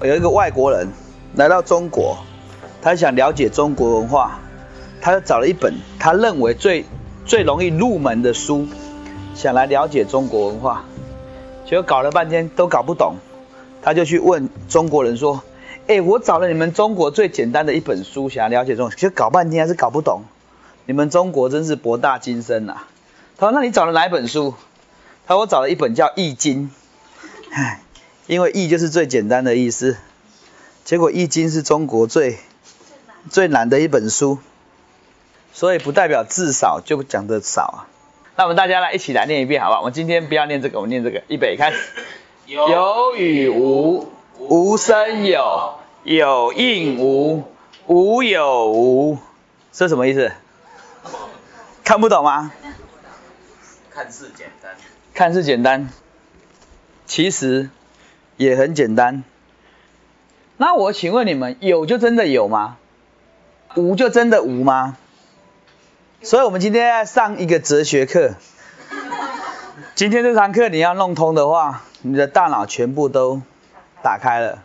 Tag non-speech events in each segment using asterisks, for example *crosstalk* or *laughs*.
有一个外国人来到中国，他想了解中国文化，他就找了一本他认为最最容易入门的书，想来了解中国文化，结果搞了半天都搞不懂，他就去问中国人说：“哎，我找了你们中国最简单的一本书，想要了解中国，就搞半天还是搞不懂，你们中国真是博大精深呐。”他说：“那你找了哪本书？”他说：“我找了一本叫《易经》。”唉，因为易就是最简单的意思，结果易经是中国最最难的一本书，所以不代表字少就讲的少啊。那我们大家来一起来念一遍，好不好？我们今天不要念这个，我们念这个，预备开始。有与无，无生有，有应无，无有无，这什么意思？看不懂吗？看似简单，看似简单。其实也很简单。那我请问你们，有就真的有吗？无就真的无吗？所以我们今天要上一个哲学课。今天这堂课你要弄通的话，你的大脑全部都打开了。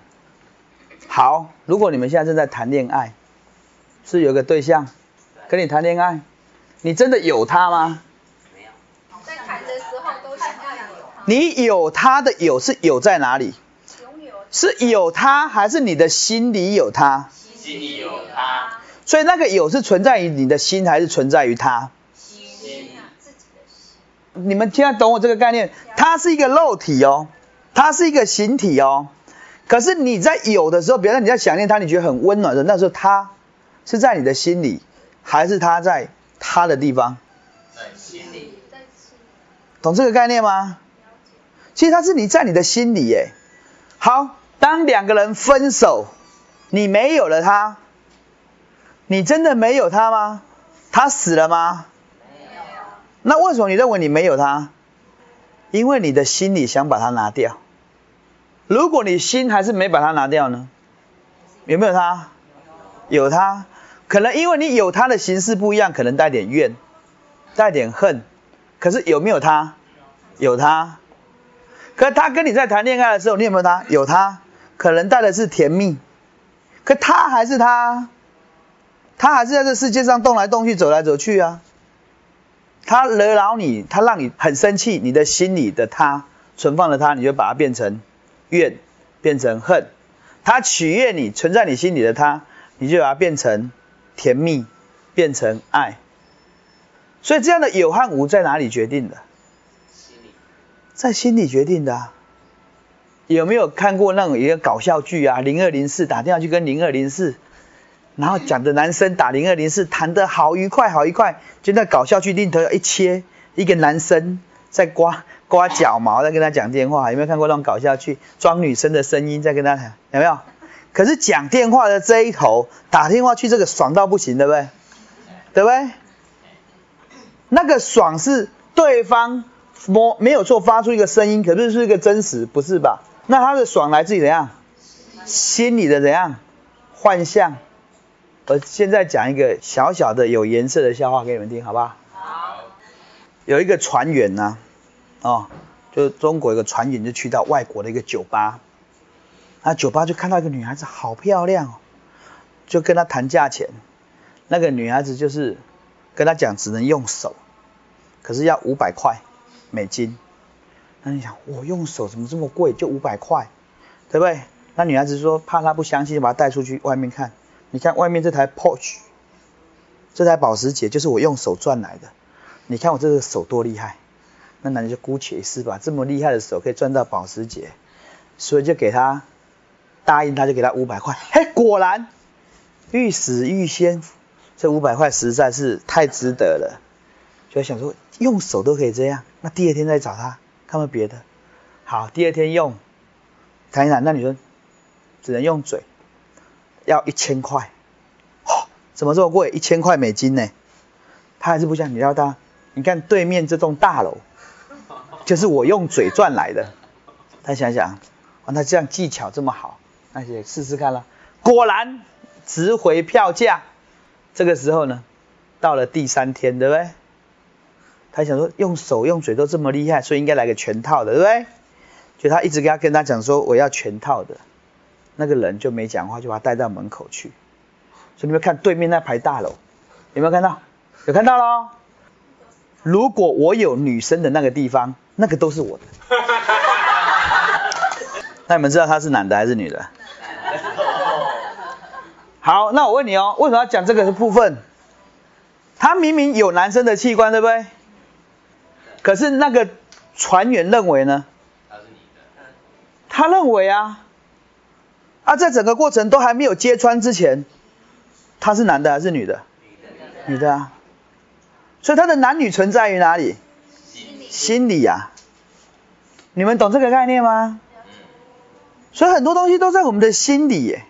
好，如果你们现在正在谈恋爱，是有个对象跟你谈恋爱，你真的有他吗？你有他的有是有在哪里？是有他还是你的心里有他？心里有他。所以那个有是存在于你的心还是存在于他？心。你们现在懂我这个概念？它是一个肉体哦，它是一个形体哦。可是你在有的时候，比如说你在想念他，你觉得很温暖的，那时候他是在你的心里，还是他在他的地方？在心里。懂这个概念吗？其实它是你在你的心里耶。好，当两个人分手，你没有了他，你真的没有他吗？他死了吗？没有。那为什么你认为你没有他？因为你的心里想把他拿掉。如果你心还是没把他拿掉呢？有没有他？有他。可能因为你有他的形式不一样，可能带点怨，带点恨。可是有没有他？有他。可他跟你在谈恋爱的时候，你有没有他？有他，可能带的是甜蜜，可他还是他，他还是在这世界上动来动去、走来走去啊。他惹恼你，他让你很生气，你的心里的他存放的他，你就把它变成怨，变成恨。他取悦你，存在你心里的他，你就把它变成甜蜜，变成爱。所以这样的有和无在哪里决定的？在心里决定的，有没有看过那种一个搞笑剧啊？零二零四打电话去跟零二零四，然后讲的男生打零二零四谈的好愉快，好愉快。就那搞笑剧镜头一切，一个男生在刮刮脚毛，在跟他讲电话。有没有看过那种搞笑剧？装女生的声音在跟他谈，有没有？可是讲电话的这一头打电话去，这个爽到不行，对不对？对不对？那个爽是对方。摸没有错，发出一个声音，可是是一个真实，不是吧？那他的爽来自于怎样？心里的怎样？幻象。我现在讲一个小小的有颜色的笑话给你们听，好不好？好。有一个船员呢，哦，就中国一个船员就去到外国的一个酒吧，那酒吧就看到一个女孩子好漂亮哦，就跟他谈价钱。那个女孩子就是跟他讲只能用手，可是要五百块。美金，那你想我用手怎么这么贵？就五百块，对不对？那女孩子说怕他不相信，就把他带出去外面看。你看外面这台 Porsche，这台保时捷就是我用手赚来的。你看我这个手多厉害。那男人就姑且一试吧，这么厉害的手可以赚到保时捷，所以就给他答应，他就给他五百块。嘿，果然欲死欲仙，这五百块实在是太值得了。就想说用手都可以这样，那第二天再找他，看看别的。好，第二天用谈一谈，那女生只能用嘴，要一千块。哦，怎么这么贵？一千块美金呢？他还是不想你要他。你看对面这栋大楼，就是我用嘴赚来的。他想想，哇，他这样技巧这么好，那就试试看了。果然值回票价。这个时候呢，到了第三天，对不对？他想说用手用嘴都这么厉害，所以应该来个全套的，对不对？就他一直跟他跟他讲说我要全套的，那个人就没讲话，就把他带到门口去。所以你们看对面那排大楼，有没有看到？有看到喽？如果我有女生的那个地方，那个都是我的。*laughs* 那你们知道他是男的还是女的？好，那我问你哦，为什么要讲这个部分？他明明有男生的器官，对不对？可是那个船员认为呢？他是你的，他认为啊，啊，在整个过程都还没有揭穿之前，他是男的还是女的？女的啊。所以他的男女存在于哪里？心里，心里呀、你们懂这个概念吗？所以很多东西都在我们的心里耶。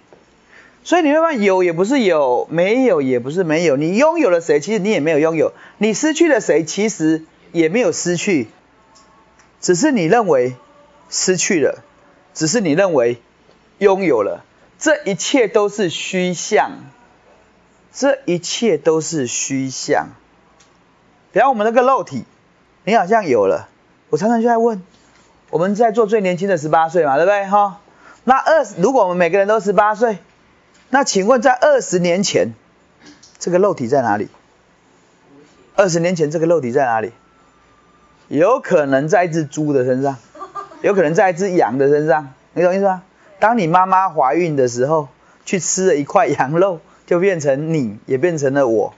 所以你会发现，有也不是有，没有也不是没有。你拥有了谁，其实你也没有拥有；你失去了谁，其实也没有失去。只是你认为失去了，只是你认为拥有了。这一切都是虚像，这一切都是虚像。比方我们那个肉体，你好像有了，我常常就在问，我们在做最年轻的十八岁嘛，对不对哈？那二十，如果我们每个人都十八岁，那请问在二十年前，这个肉体在哪里？二十年前这个肉体在哪里？有可能在一只猪的身上，有可能在一只羊的身上，你懂意思吗？当你妈妈怀孕的时候，去吃了一块羊肉，就变成你，也变成了我，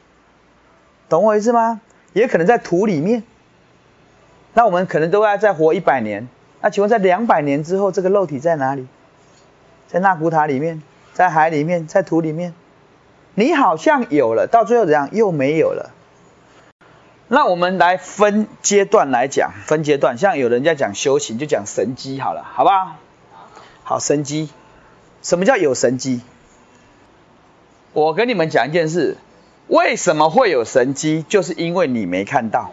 懂我意思吗？也可能在土里面。那我们可能都要再活一百年。那请问在两百年之后，这个肉体在哪里？在纳古塔里面，在海里面，在土里面。你好像有了，到最后怎样又没有了？那我们来分阶段来讲，分阶段，像有人在讲修行，就讲神机好了，好不好？好，神机，什么叫有神机？我跟你们讲一件事，为什么会有神机？就是因为你没看到。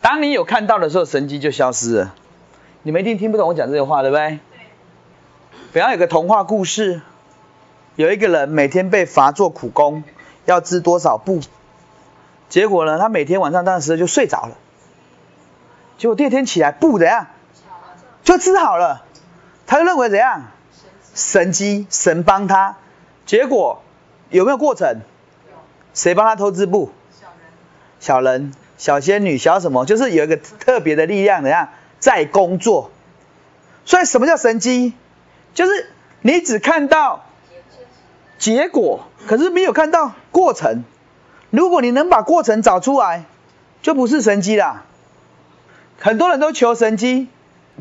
当你有看到的时候，神机就消失了。你们一定听不懂我讲这个话，对不对？比方有个童话故事，有一个人每天被罚做苦工，要织多少布，结果呢，他每天晚上当时就睡着了，结果第二天起来布怎样，就织好了，他就认为怎样，神机神帮他，结果有没有过程？谁帮他偷织布？小人、小仙女、小什么，就是有一个特别的力量怎样在工作。所以什么叫神机？就是你只看到结果，可是没有看到过程。如果你能把过程找出来，就不是神机啦。很多人都求神机，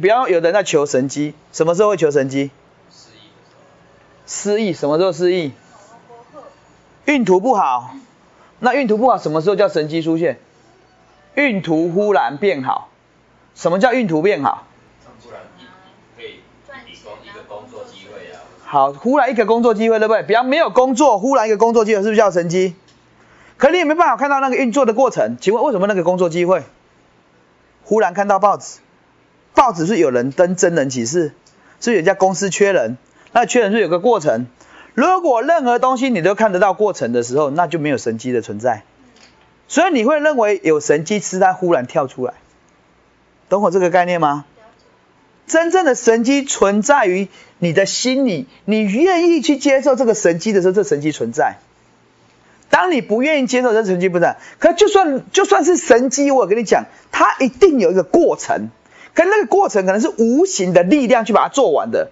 比方有的人在求神机，什么时候会求神机？失忆的时候，失忆，什么时候失忆？运途不好，那运途不好什么时候叫神机出现？运途忽然变好，什么叫运途变好？好，忽然一个工作机会，对不对？比方没有工作，忽然一个工作机会，是不是叫神机？可你也没办法看到那个运作的过程，请问为什么那个工作机会？忽然看到报纸，报纸是有人登真人启事，是有家公司缺人，那缺人是有个过程。如果任何东西你都看得到过程的时候，那就没有神机的存在。所以你会认为有神机是它忽然跳出来，懂我这个概念吗？真正的神机存在于你的心里，你愿意去接受这个神机的时候，这神机存在。当你不愿意接受这神机不在，可就算就算是神机，我跟你讲，它一定有一个过程，可那个过程可能是无形的力量去把它做完的。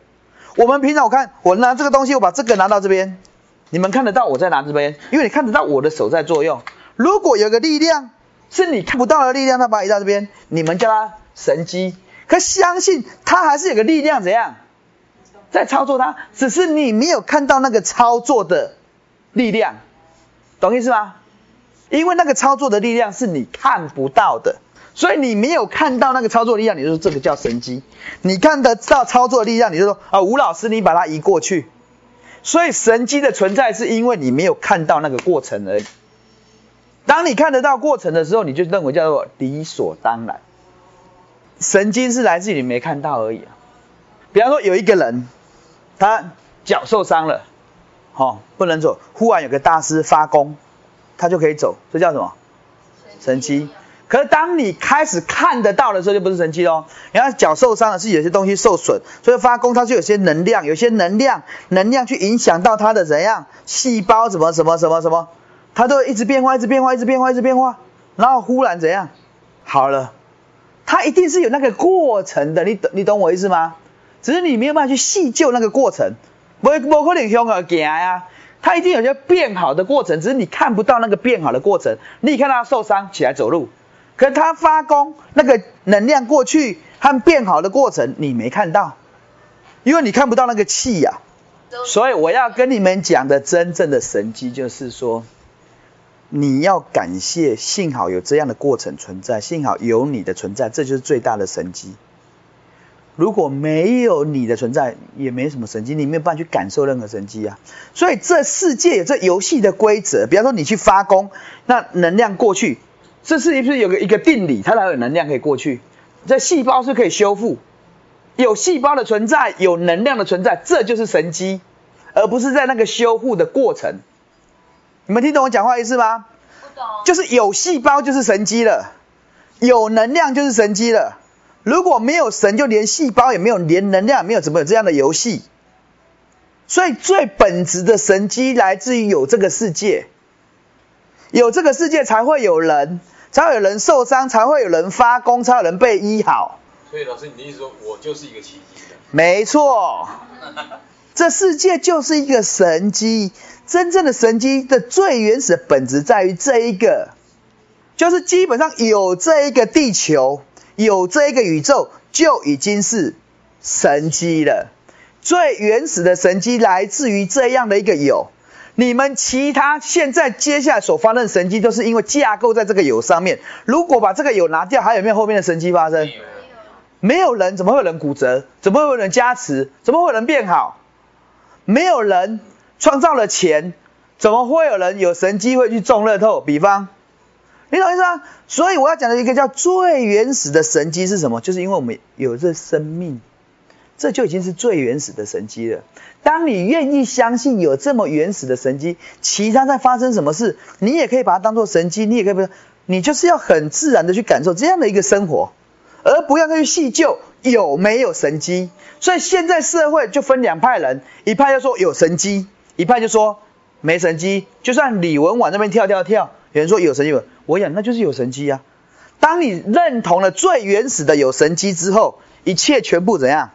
我们平常我看我拿这个东西，我把这个拿到这边，你们看得到我在拿这边，因为你看得到我的手在作用。如果有个力量是你看不到的力量，它把你移到这边，你们叫它神机。可相信它还是有个力量怎样在操作它，只是你没有看到那个操作的力量，懂意思吗？因为那个操作的力量是你看不到的，所以你没有看到那个操作力量，你就说这个叫神机。你看得到操作的力量，你就说啊，吴老师你把它移过去。所以神机的存在是因为你没有看到那个过程而已。当你看得到过程的时候，你就认为叫做理所当然。神经是来自于你没看到而已啊。比方说有一个人，他脚受伤了，哦，不能走，忽然有个大师发功，他就可以走，这叫什么？神机。可是当你开始看得到的时候，就不是神奇喽。你看脚受伤了，是有些东西受损，所以发功它就有些能量，有些能量，能量去影响到它的怎样细胞，怎么什么什么什么，它都一直变化，一直变化，一直变化，一直变化，然后忽然怎样好了，它一定是有那个过程的，你懂你懂我意思吗？只是你没有办法去细究那个过程，不不可能凶啊行啊。他一定有些变好的过程，只是你看不到那个变好的过程。你看他受伤起来走路，可是他发功那个能量过去和变好的过程你没看到，因为你看不到那个气呀。所以我要跟你们讲的真正的神迹就是说，你要感谢，幸好有这样的过程存在，幸好有你的存在，这就是最大的神迹。如果没有你的存在，也没什么神迹，你没有办法去感受任何神迹啊。所以这世界有这游戏的规则，比方说你去发功，那能量过去，这是不是有个一个定理，它才有能量可以过去。这细胞是可以修复，有细胞的存在，有能量的存在，这就是神机，而不是在那个修复的过程。你们听懂我讲话意思吗？不懂。就是有细胞就是神机了，有能量就是神机了。如果没有神，就连细胞也没有，连能量也没有，怎么有这样的游戏？所以最本质的神机来自于有这个世界，有这个世界才会有人，才会有人受伤，才会有人发功，才有人被医好。所以老师，你的意思说我就是一个奇迹？没错，这世界就是一个神机。真正的神机的最原始的本质在于这一个，就是基本上有这一个地球。有这一个宇宙就已经是神机了。最原始的神机来自于这样的一个有。你们其他现在接下来所发生的神机，都是因为架构在这个有上面。如果把这个有拿掉，还有没有后面的神机发生？没有人，怎么会有人骨折？怎么会有人加持？怎么会有人变好？没有人创造了钱，怎么会有人有神机会去中乐透？比方。你懂意思吗？所以我要讲的一个叫最原始的神机是什么？就是因为我们有这生命，这就已经是最原始的神机了。当你愿意相信有这么原始的神机，其他在发生什么事，你也可以把它当做神机，你也可以不，你就是要很自然的去感受这样的一个生活，而不要去细究有没有神机。所以现在社会就分两派人，一派就说有神机，一派就说没神机。就算李文往那边跳跳跳。有人说有神有，我讲那就是有神机啊。当你认同了最原始的有神机之后，一切全部怎样，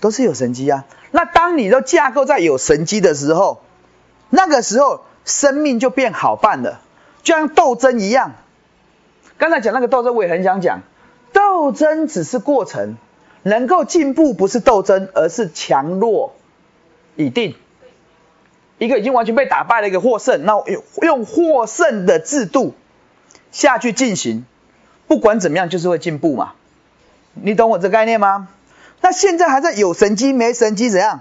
都是有神机啊。那当你都架构在有神机的时候，那个时候生命就变好办了，就像斗争一样。刚才讲那个斗争，我也很想讲，斗争只是过程，能够进步不是斗争，而是强弱已定。一个已经完全被打败的一个获胜，那用用获胜的制度下去进行，不管怎么样就是会进步嘛。你懂我这概念吗？那现在还在有神机没神机怎样？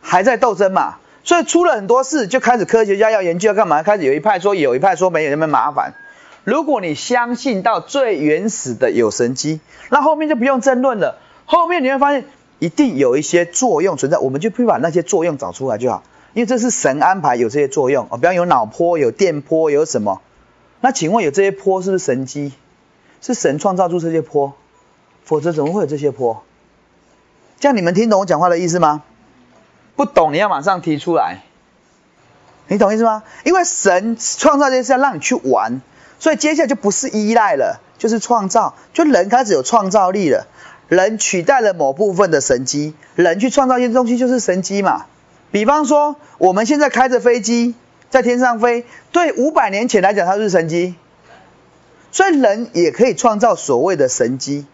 还在斗争嘛。所以出了很多事，就开始科学家要研究要干嘛？开始有一派说有一派说没有，那么麻烦。如果你相信到最原始的有神机，那后面就不用争论了。后面你会发现一定有一些作用存在，我们就去把那些作用找出来就好。因为这是神安排有这些作用哦，比方有脑波、有电波、有什么？那请问有这些坡是不是神机？是神创造出这些坡？否则怎么会有这些坡？这样你们听懂我讲话的意思吗？不懂你要马上提出来。你懂意思吗？因为神创造这些是要让你去玩，所以接下来就不是依赖了，就是创造，就人开始有创造力了，人取代了某部分的神机，人去创造一些东西就是神机嘛。比方说，我们现在开着飞机在天上飞，对五百年前来讲，它是神机。所以人也可以创造所谓的神机，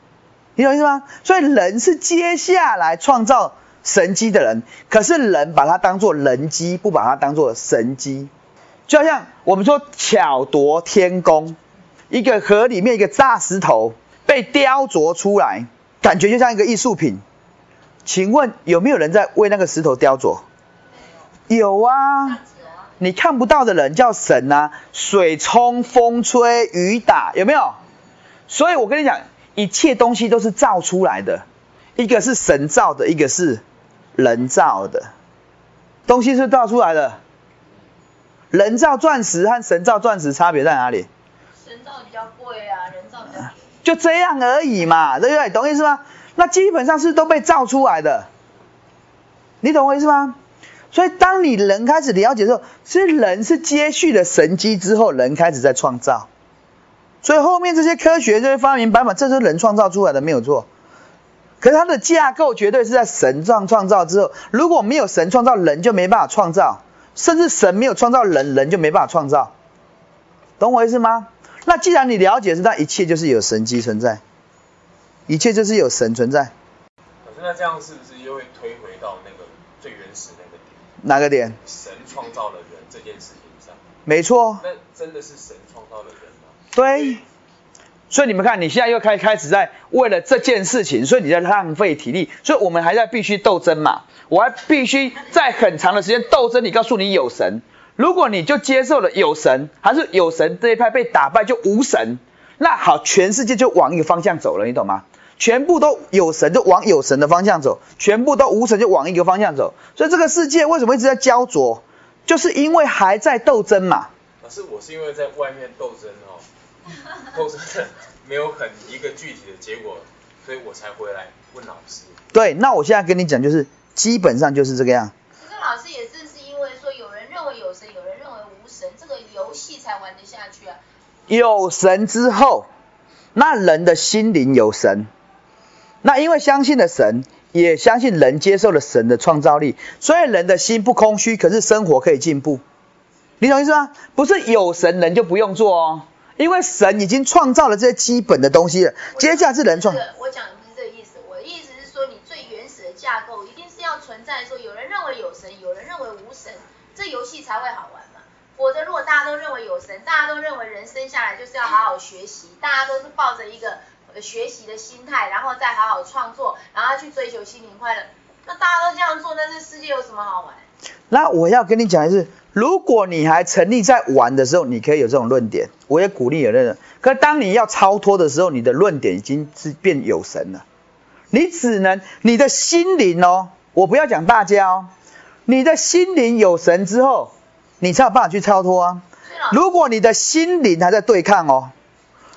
你懂意思吗？所以人是接下来创造神机的人，可是人把它当做人机，不把它当做神机。就好像我们说巧夺天工，一个河里面一个大石头被雕琢出来，感觉就像一个艺术品。请问有没有人在为那个石头雕琢？有啊，你看不到的人叫神呐，水冲、风吹、雨打，有没有？所以我跟你讲，一切东西都是造出来的，一个是神造的，一个是人造的。东西是造出来的，人造钻石和神造钻石差别在哪里？神造比较贵啊，人造比较。就这样而已嘛，对不对？懂意思吗？那基本上是都被造出来的，你懂我意思吗？所以当你人开始了解之后，是人是接续了神机之后，人开始在创造。所以后面这些科学、这些发明、版本，这是人创造出来的，没有错。可是它的架构绝对是在神创创造之后，如果没有神创造，人就没办法创造；甚至神没有创造人，人就没办法创造。懂我意思吗？那既然你了解是，那一切就是有神机存在，一切就是有神存在。可是那这样是不是又会推回到那个最原始那个？哪个点？神创造了人这件事情上。没错。那真的是神创造了人吗？对。所以你们看，你现在又开开始在为了这件事情，所以你在浪费体力，所以我们还在必须斗争嘛。我还必须在很长的时间斗争，你告诉你有神。如果你就接受了有神，还是有神这一派被打败就无神，那好，全世界就往一个方向走了，你懂吗？全部都有神就往有神的方向走，全部都无神就往一个方向走。所以这个世界为什么一直在焦灼？就是因为还在斗争嘛。可是，我是因为在外面斗争哦，*laughs* 斗争没有很一个具体的结果，所以我才回来问老师。对，那我现在跟你讲，就是基本上就是这个样。其实老师也正是因为说有人认为有神，有人认为无神，这个游戏才玩得下去啊。有神之后，那人的心灵有神，那因为相信了神，也相信人接受了神的创造力，所以人的心不空虚，可是生活可以进步。你懂意思吗？不是有神人就不用做哦，因为神已经创造了这些基本的东西了，接下来是人创。我讲的不是这个意思，我的意思是说，你最原始的架构一定是要存在，说有人认为有神，有人认为无神，这游戏才会好玩嘛。否则，如果大家都认为有神，大家都认为人生下来就是要好好学习，大家都是抱着一个学习的心态，然后再好好创作，然后去追求心灵快乐，那大家都这样做，那这世界有什么好玩？那我要跟你讲的是，如果你还沉溺在玩的时候，你可以有这种论点，我也鼓励有的人。可当你要超脱的时候，你的论点已经是变有神了，你只能你的心灵哦，我不要讲大家哦，你的心灵有神之后。你才有办法去超脱啊！如果你的心灵还在对抗哦，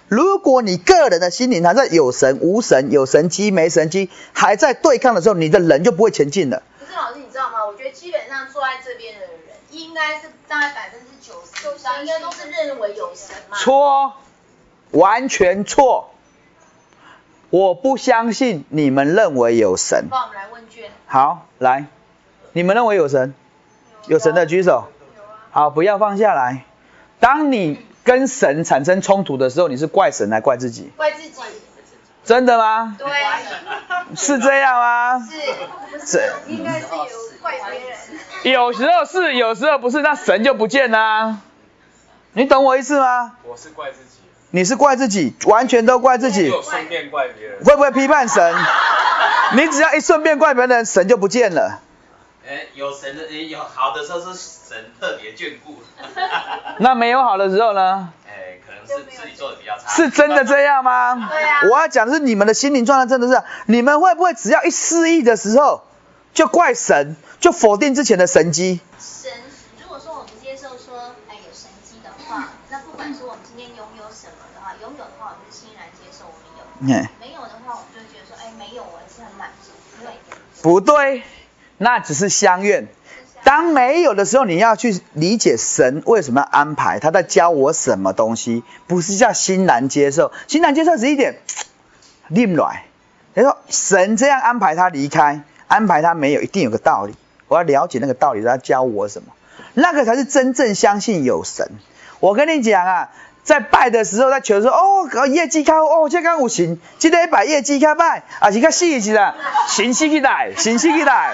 如果你个人的心灵还在有神无神、有神机没神机还在对抗的时候，你的人就不会前进了。可是老师，你知道吗？我觉得基本上坐在这边的人，应该是大概百分之九十以上，应该都是认为有神嘛。错，完全错。我不相信你们认为有神。帮我们来问卷。好，来，你们认为有神？有神的举手。好，不要放下来。当你跟神产生冲突的时候，你是怪神还怪自己？怪自己。真的吗？对。是这样吗？是。是。应该是有怪别人。有时候是，有时候不是，那神就不见啦。你懂我意思吗？我是怪自己。你是怪自己，完全都怪自己。顺便怪别人。会不会批判神？*laughs* 你只要一顺便怪别人，神就不见了。哎，有神的，有好的时候是神特别眷顾。*laughs* 那没有好的时候呢？哎，可能是自己做的比较差。是真的这样吗？对啊。我要讲的是你们的心灵状态真的是，你们会不会只要一失忆的时候，就怪神，就否定之前的神机？神，如果说我们接受说，哎，有神机的话，那不管说我们今天拥有什么的话，拥有的话，我们就欣然接受我们有；没有的话，我们就觉得说，哎，没有，我是很满足。对。不对。那只是相愿。当没有的时候，你要去理解神为什么要安排，他在教我什么东西，不是叫欣然接受。欣然接受是一点另来。他说神这样安排他离开，安排他没有，一定有个道理。我要了解那个道理，他教我什么，那个才是真正相信有神。我跟你讲啊。在拜的时候，在求说哦，业绩开哦，这刚有行，今天拜业绩开拜，啊是较死一是啦，行起来，行起来。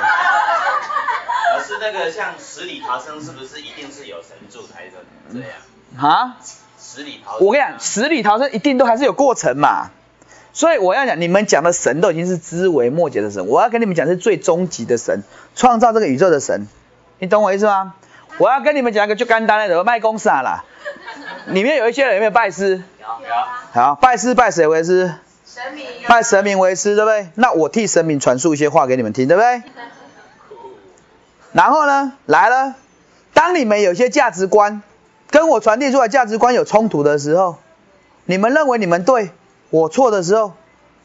老师，那个像十里逃生，是不是一定是有神助才的这样？啊？十里逃生，我跟你讲，十里逃生一定都还是有过程嘛。所以我要讲，你们讲的神都已经是知微末节的神，我要跟你们讲是最终极的神，创造这个宇宙的神，你懂我意思吗？我要跟你们讲一个最简单的，卖公啥啦？里面有一些人有没有拜师？有。有。好，拜师拜谁为师？神明。拜神明为师，对不对？那我替神明传述一些话给你们听，对不对？然后呢，来了，当你们有些价值观跟我传递出来价值观有冲突的时候，你们认为你们对，我错的时候，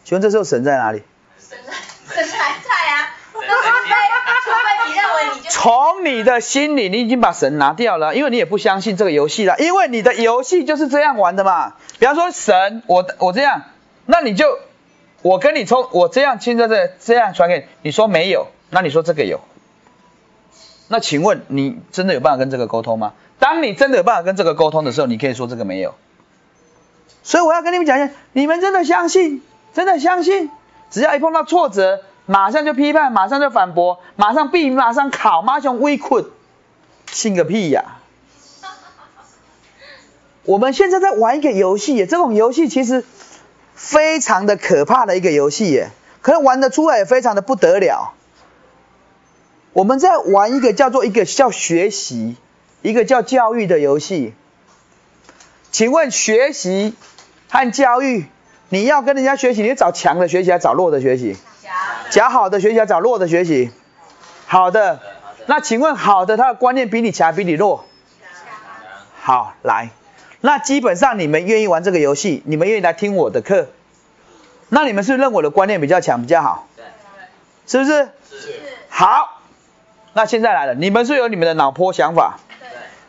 请问这时候神在哪里？神在神还在啊。除非除非你认为你就从你的心里，你已经把神拿掉了，因为你也不相信这个游戏了，因为你的游戏就是这样玩的嘛。比方说神，我我这样，那你就我跟你冲，我这样亲在这这样传给你，你说没有，那你说这个有，那请问你真的有办法跟这个沟通吗？当你真的有办法跟这个沟通的时候，你可以说这个没有。所以我要跟你们讲一下，你们真的相信，真的相信，只要一碰到挫折。马上就批判，马上就反驳，马上避，马上考，马上微困，信个屁呀！*laughs* 我们现在在玩一个游戏耶，这种游戏其实非常的可怕的一个游戏耶，可能玩得出来也非常的不得了。我们在玩一个叫做一个叫学习，一个叫教育的游戏。请问学习和教育，你要跟人家学习，你找强的学习还是找弱的学习？讲好的学习还是，找弱的学习。好的，那请问好的他的观念比你强，比你弱？好，来，那基本上你们愿意玩这个游戏，你们愿意来听我的课，那你们是认我的观念比较强比较好？对是不是？是。好，那现在来了，你们是有你们的脑波想法。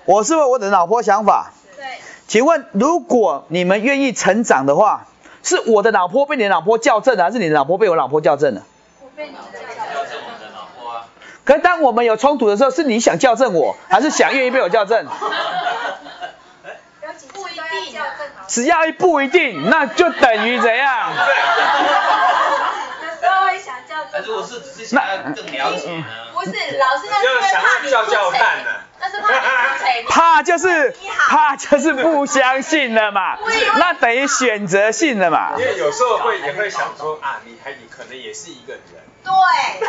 我是有我的脑波想法。对。请问如果你们愿意成长的话？是我的老婆被你的老婆校正了，还是你的老婆被我老婆校正了？我被你的校正我的老婆啊。可是当我们有冲突的时候，是你想校正我，*laughs* 还是想愿意被我校正？不一定。只要一不一定，那就等于怎样？*laughs* *laughs* 有时候会想校正。如果是只是想要更了解呢？不是，老师那是怕你不看呢。怕就是怕就是不相信了嘛，那等于选择性了嘛。因为有时候会也会想说啊，你还你可能也是一个人。对。*laughs*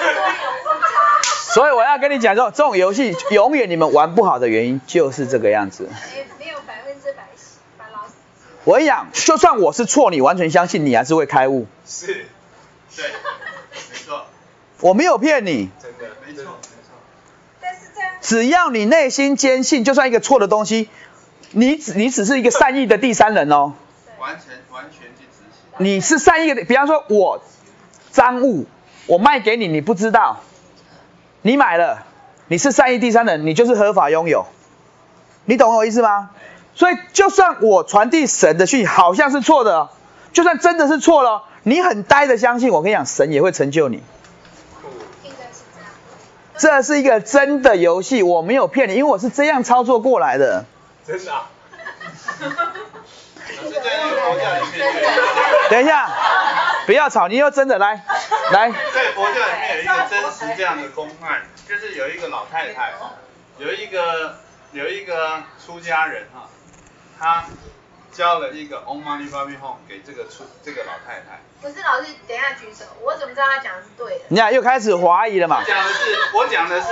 *laughs* 所以我要跟你讲说，这种游戏永远你们玩不好的原因就是这个样子。没有百分之百把老师。我跟你讲，就算我是错，你完全相信，你还是会开悟。是。对。没错。我没有骗你，真的没错没错。但是这样，只要你内心坚信，就算一个错的东西，你只你只是一个善意的第三人哦。完全完全去执行。你是善意的，比方说我赃物，我卖给你，你不知道，你买了，你是善意第三人，你就是合法拥有，你懂我意思吗？所以就算我传递神的讯息好像是错的，就算真的是错了，你很呆的相信，我跟你讲，神也会成就你。这是一个真的游戏，我没有骗你，因为我是这样操作过来的。真的。等一下，不要吵，你又真的来，来。在佛教里面有一个真实这样的公案，就是有一个老太太，有一个有一个出家人哈，他。交了一个 On Money Baby Home 给这个出这个老太太。不是老师，等一下举手，我怎么知道他讲的是对的？你看又开始怀疑了嘛？讲的是我讲的是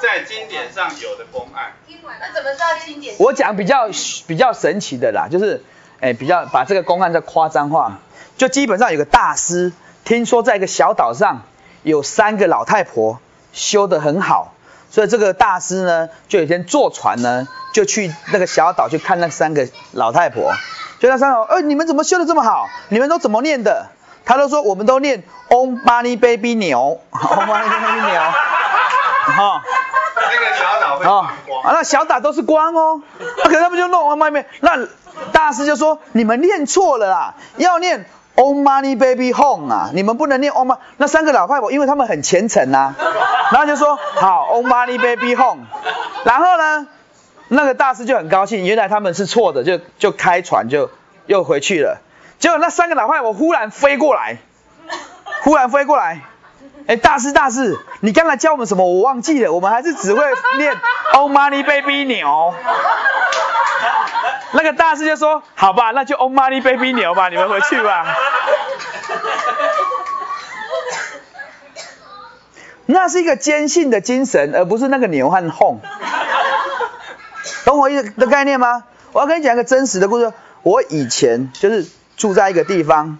在经典上有的公案。那怎么知道经典？我讲比较比较神奇的啦，就是哎比较把这个公案再夸张化，就基本上有个大师，听说在一个小岛上有三个老太婆修得很好，所以这个大师呢就有一天坐船呢。就去那个小岛去看那三个老太婆，就那三个，哎，你们怎么修的这么好？你们都怎么念的？他都说我们都念 Om Mani Baby 牛，*laughs* Om Mani Baby 牛，哈，那个小岛会光，啊，那小岛都是光哦，可是他们就弄往外面，那大师就说你们念错了啦，要念 Om Mani Baby Home 啊，你们不能念 Om，那三个老太婆因为他们很虔诚呐，*laughs* 然后就说好 Om Mani Baby Home，然后呢？那个大师就很高兴，原来他们是错的，就就开船就又回去了。结果那三个老太婆忽然飞过来，忽然飞过来，哎，大师大师，你刚才教我们什么？我忘记了，我们还是只会念 *laughs* Oh Money Baby 牛。那个大师就说，好吧，那就 Oh Money Baby 牛吧，你们回去吧。*laughs* 那是一个坚信的精神，而不是那个牛和 home。懂我意思的概念吗？我要跟你讲一个真实的故事。我以前就是住在一个地方，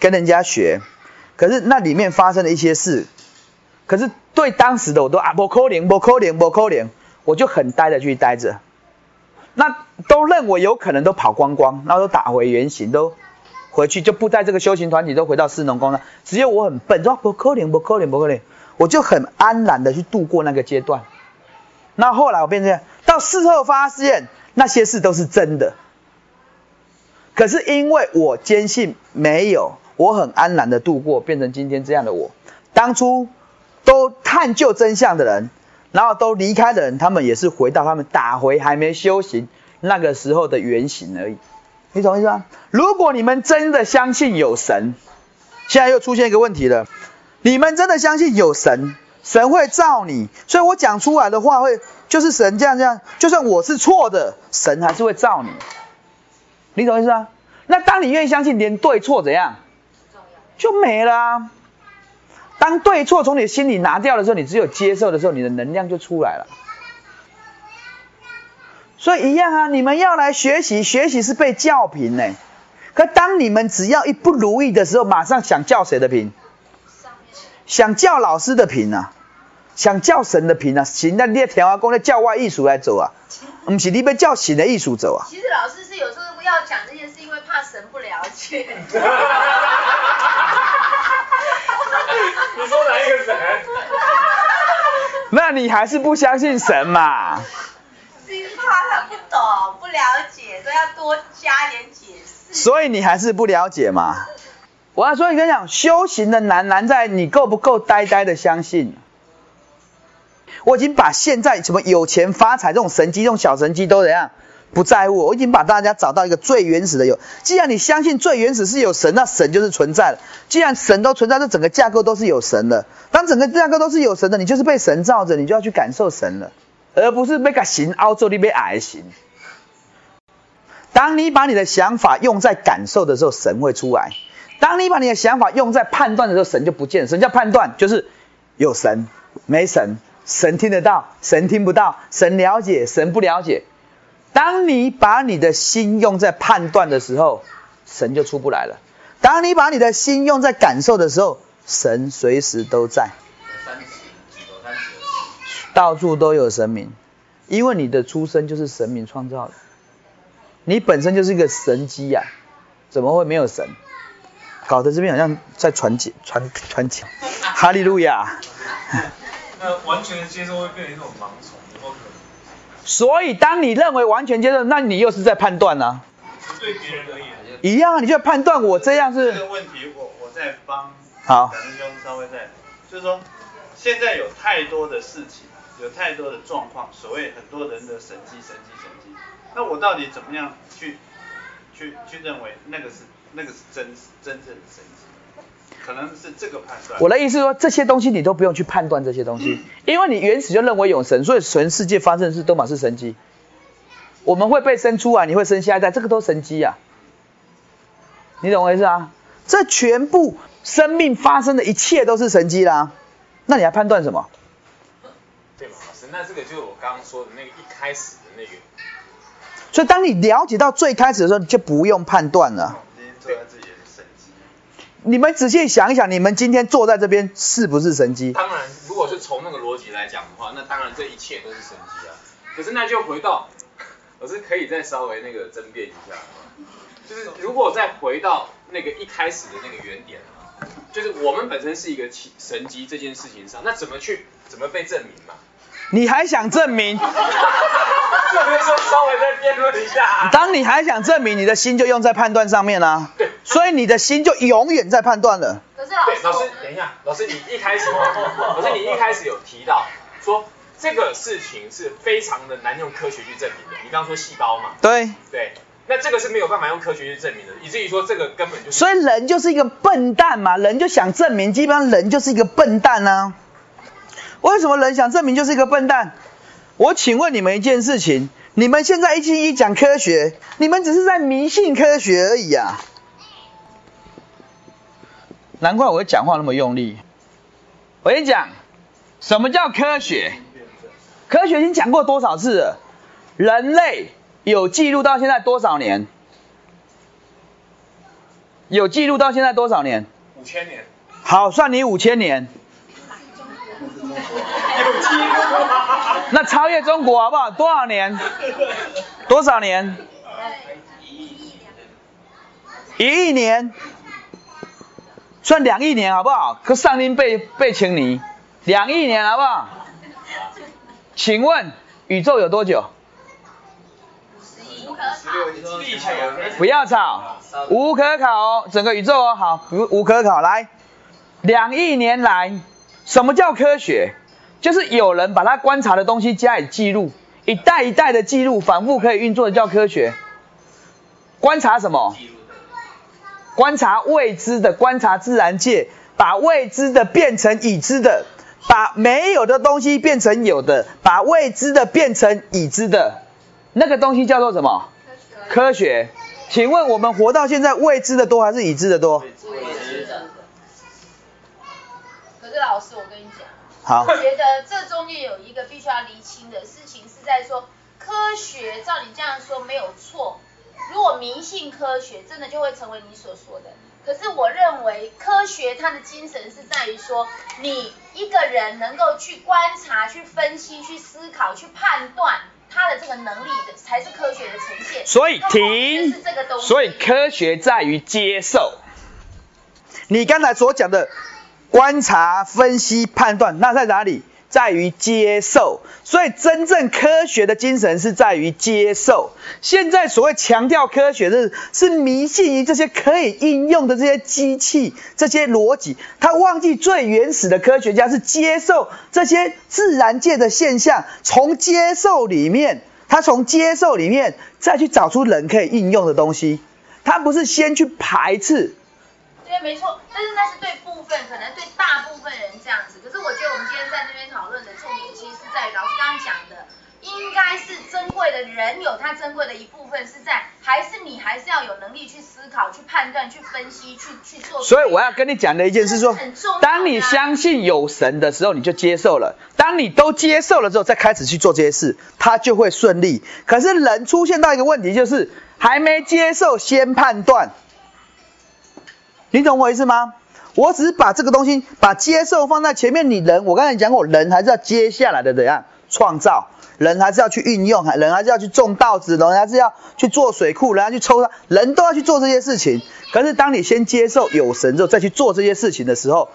跟人家学，可是那里面发生了一些事，可是对当时的我都啊不可怜不可怜不可怜，我就很呆的去待着。那都认为有可能都跑光光，然后都打回原形，都回去就不在这个修行团体，都回到四农宫了。只有我很笨，说不可能，不可能，不可能，我就很安然的去度过那个阶段。那后来我变成到事后发现那些事都是真的，可是因为我坚信没有，我很安然的度过，变成今天这样的我。当初都探究真相的人。然后都离开的人，他们也是回到他们打回还没修行那个时候的原型而已。你懂意思吗？如果你们真的相信有神，现在又出现一个问题了。你们真的相信有神，神会照你，所以我讲出来的话会就是神这样这样，就算我是错的，神还是会照你。你懂意思吗？那当你愿意相信，连对错怎样，就没了。当对错从你心里拿掉的时候，你只有接受的时候，你的能量就出来了。所以一样啊，你们要来学习，学习是被叫评呢。可当你们只要一不如意的时候，马上想叫谁的评？想叫老师的评啊，想叫神的评啊。行，那列条啊，公在教外艺术来走啊，不是你被叫神的艺术走啊。其实老师是有时候要讲这些，是，因为怕神不了解。*laughs* *laughs* 你说哪一个神？*laughs* 那你还是不相信神嘛？是怕他不懂、不了解，都要多加点解释。所以你还是不了解嘛？我要说，你跟你讲，修行的难难在你够不够呆呆的相信。我已经把现在什么有钱发财这种神机、这种小神机都怎样？不在乎，我已经把大家找到一个最原始的有。既然你相信最原始是有神，那神就是存在的。既然神都存在，这整个架构都是有神的。当整个架构都是有神的，你就是被神罩着，你就要去感受神了，而不是被个形凹住你被矮形。当你把你的想法用在感受的时候，神会出来；当你把你的想法用在判断的时候，神就不见。什么叫判断？就是有神没神，神听得到，神听不到，神了解，神不了解。当你把你的心用在判断的时候，神就出不来了。当你把你的心用在感受的时候，神随时都在。到处都有神明，因为你的出生就是神明创造的，你本身就是一个神机呀，怎么会没有神？搞得这边好像在传讲、传传讲，哈利路亚。那完全的接受会变成一种盲从。所以，当你认为完全接受，那你又是在判断呢？对别人而言，一样，你就判断我这样是。这个问题，我我在帮好咱师兄稍微在，就是说，现在有太多的事情，有太多的状况，所谓很多人的神迹、神迹、神迹，那我到底怎么样去去去认为那个是那个是真真正的神迹？可能是这个判断。我的意思说，这些东西你都不用去判断这些东西，因为你原始就认为有神，所以全世界发生的事都满是神迹。我们会被生出来，你会生下一代，这个都神迹啊。你懂我意思啊？这全部生命发生的一切都是神迹啦。那你还判断什么？对嘛，老师，那这个就是我刚刚说的那个一开始的那个。所以当你了解到最开始的时候，你就不用判断了。你们仔细想一想，你们今天坐在这边是不是神机？当然，如果是从那个逻辑来讲的话，那当然这一切都是神机啊。可是那就回到，我是可以再稍微那个争辩一下，就是如果再回到那个一开始的那个原点啊，就是我们本身是一个神机这件事情上，那怎么去怎么被证明嘛？你还想证明？*laughs* 这边说稍微再辩论一下。当你还想证明，你的心就用在判断上面啦。对。所以你的心就永远在判断了。可是老师，老师等一下，老师你一开始，*laughs* 老师你一开始有提到说这个事情是非常的难用科学去证明的。你刚刚说细胞嘛？对。对。那这个是没有办法用科学去证明的，以至于说这个根本就……所以人就是一个笨蛋嘛，人就想证明，基本上人就是一个笨蛋呢。为什么人想证明就是一个笨蛋？我请问你们一件事情：你们现在一心一讲科学，你们只是在迷信科学而已啊！难怪我会讲话那么用力。我跟你讲，什么叫科学？科学已经讲过多少次了？人类有记录到现在多少年？有记录到现在多少年？五千年。好，算你五千年。有记录那超越中国好不好？多少年？多少年？一亿年，算两亿年好不好？可上林被被请你，两亿年好不好？请问宇宙有多久？不要吵，无可考，整个宇宙哦，好，无无可考。来，两亿年来，什么叫科学？就是有人把他观察的东西加以记录，一代一代的记录，反复可以运作的叫科学。观察什么？观察未知的，观察自然界，把未知的变成已知的，把没有的东西变成有的，把未知的变成已知的，那个东西叫做什么？科学。请问我们活到现在，未知的多还是已知的多？未知的。可是老师，我跟你讲，好，我觉得这中间有一个必须要厘清的事情，是在说科学，照你这样说没有错。如果迷信科学，真的就会成为你所说的。可是我认为科学它的精神是在于说，你一个人能够去观察、去分析、去思考、去判断他的这个能力的，才是科学的呈现。所以停，所以科学在于接受。你刚才所讲的观察、分析、判断，那在哪里？在于接受，所以真正科学的精神是在于接受。现在所谓强调科学的，是迷信于这些可以应用的这些机器、这些逻辑。他忘记最原始的科学家是接受这些自然界的现象，从接受里面，他从接受里面再去找出人可以应用的东西。他不是先去排斥。对，没错，但是那是对部分，可能对大部分人这样子。可是我觉得我们今天在那边讨论的重点，其实是在老师刚刚讲的，应该是珍贵的人有他珍贵的一部分是在，还是你还是要有能力去思考、去判断、去分析、去去做。所以我要跟你讲的一件事说，当你相信有神的时候，你就接受了；当你都接受了之后，再开始去做这些事，它就会顺利。可是人出现到一个问题，就是还没接受，先判断。你懂我意思吗？我只是把这个东西，把接受放在前面。你人，我刚才讲过，人还是要接下来的怎样创造，人还是要去运用，人还是要去种稻子，人还是要去做水库，人要去抽，人都要去做这些事情。可是当你先接受有神之后，再去做这些事情的时候，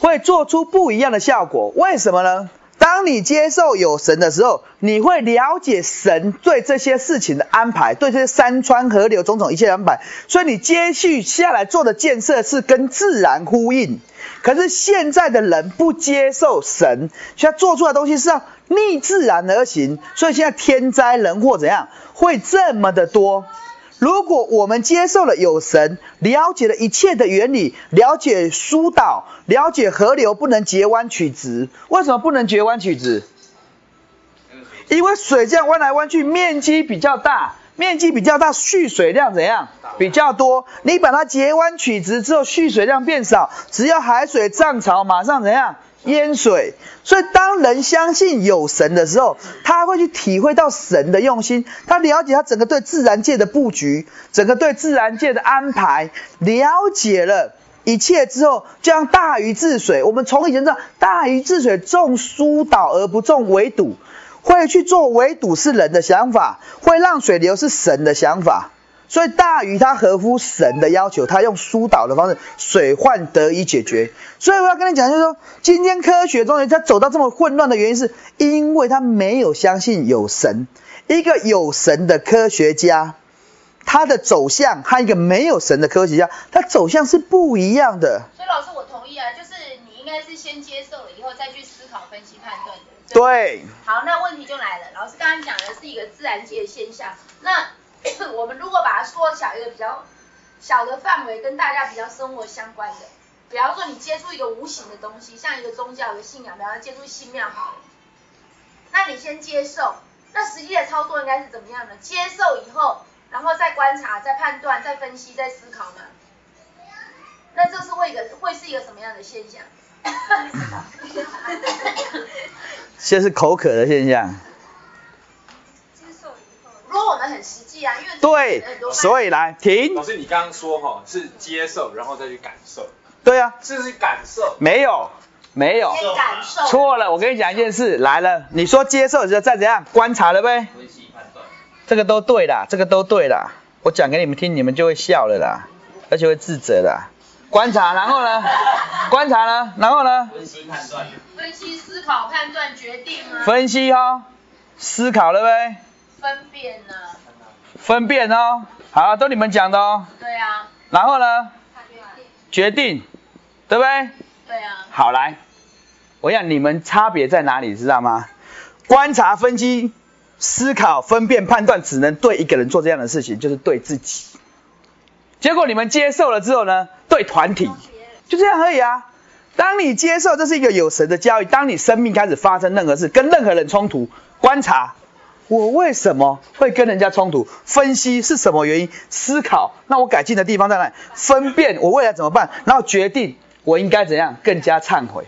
会做出不一样的效果。为什么呢？当你接受有神的时候，你会了解神对这些事情的安排，对这些山川河流种种一切安排。所以你接续下来做的建设是跟自然呼应。可是现在的人不接受神，现在做出来的东西是要逆自然而行，所以现在天灾人祸怎样会这么的多？如果我们接受了有神，了解了一切的原理，了解疏导，了解河流不能截弯取直，为什么不能截弯取直？因为水这样弯来弯去，面积比较大，面积比较大，蓄水量怎样？比较多。你把它截弯取直之后，蓄水量变少，只要海水涨潮，马上怎样？淹水，所以当人相信有神的时候，他会去体会到神的用心，他了解他整个对自然界的布局，整个对自然界的安排，了解了一切之后，就像大禹治水。我们从以前知道，大禹治水重疏导而不重围堵，会去做围堵是人的想法，会让水流是神的想法。所以大禹他合乎神的要求，他用疏导的方式，水患得以解决。所以我要跟你讲，就是说，今天科学中他走到这么混乱的原因，是因为他没有相信有神。一个有神的科学家，他的走向和一个没有神的科学家，他走向是不一样的。所以老师，我同意啊，就是你应该是先接受了以后再去思考、分析、判断的。对。好，那问题就来了，老师刚刚讲的是一个自然界现象，那。*coughs* 我们如果把它缩小一个比较小的范围，跟大家比较生活相关的，比方说你接触一个无形的东西，像一个宗教的信仰，比方说接触信庙好了，那你先接受，那实际的操作应该是怎么样的？接受以后，然后再观察、再判断、再分析、再思考嘛？那这是会一个会是一个什么样的现象？先是口渴的现象。如果我们很实际啊，因为对，所以来停。老师，你刚刚说哈是接受，然后再去感受。对啊，这是感受。没有，没有。感受。错了，我跟你讲一件事，来了，你说接受的时候再怎样观察了呗？分析判断。这个都对啦，这个都对啦。我讲给你们听，你们就会笑了啦，而且会自责啦。观察，然后呢？*laughs* 观察呢？然后呢？分析判断。分析、思考、判断、决定啊。分析哈，思考了呗。分辨呢？分辨哦，好，都你们讲的哦。对啊。然后呢？决定，对不对？对啊。好来，我想你们差别在哪里，知道吗？观察、分析、思考、分辨、判断，只能对一个人做这样的事情，就是对自己。结果你们接受了之后呢？对团体，就这样而已啊。当你接受这是一个有神的教育，当你生命开始发生任何事，跟任何人冲突，观察我为什么会跟人家冲突，分析是什么原因，思考那我改进的地方在哪里，分辨我未来怎么办，然后决定我应该怎样更加忏悔。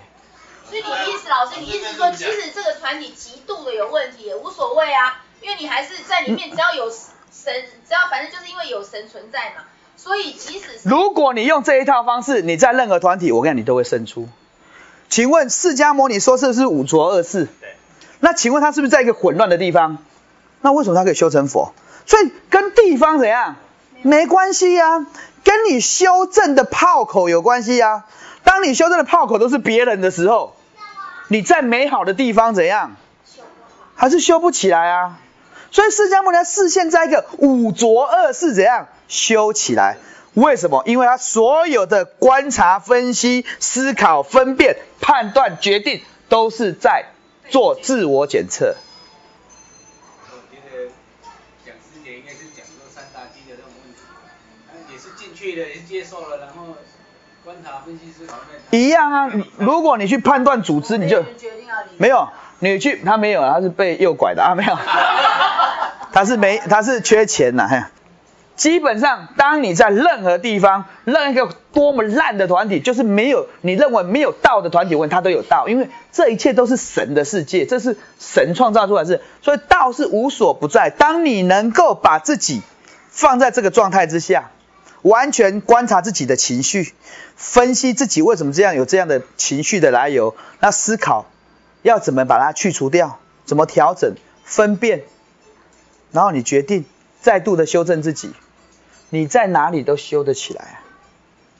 所以你的意思，老师，你意思说，即使这个团体极度的有问题也无所谓啊，因为你还是在里面，只要有神，只要反正就是因为有神存在嘛。所以，即使如果你用这一套方式，你在任何团体，我跟你讲，你都会胜出。请问释迦牟尼说这是五浊恶世，对。那请问他是不是在一个混乱的地方？那为什么他可以修成佛？所以跟地方怎样没关系呀，跟你修正的炮口有关系呀。当你修正的炮口都是别人的时候，你在美好的地方怎样？还是修不起来啊？所以释迦牟尼视线在一个五浊恶世怎样？修起来，为什么？因为他所有的观察、分析、思考、分辨、判断、决定，都是在做自我检测。去了，接受了，然后观察、分析、思考。一样啊，如果你去判断组织，你就没有，你去他没有，他是被诱拐的啊，没有，*laughs* 他是没，他是缺钱呐。基本上，当你在任何地方，任何一个多么烂的团体，就是没有你认为没有道的团体，问他都有道，因为这一切都是神的世界，这是神创造出来的，所以道是无所不在。当你能够把自己放在这个状态之下，完全观察自己的情绪，分析自己为什么这样有这样的情绪的来由，那思考要怎么把它去除掉，怎么调整、分辨，然后你决定再度的修正自己。你在哪里都修得起来，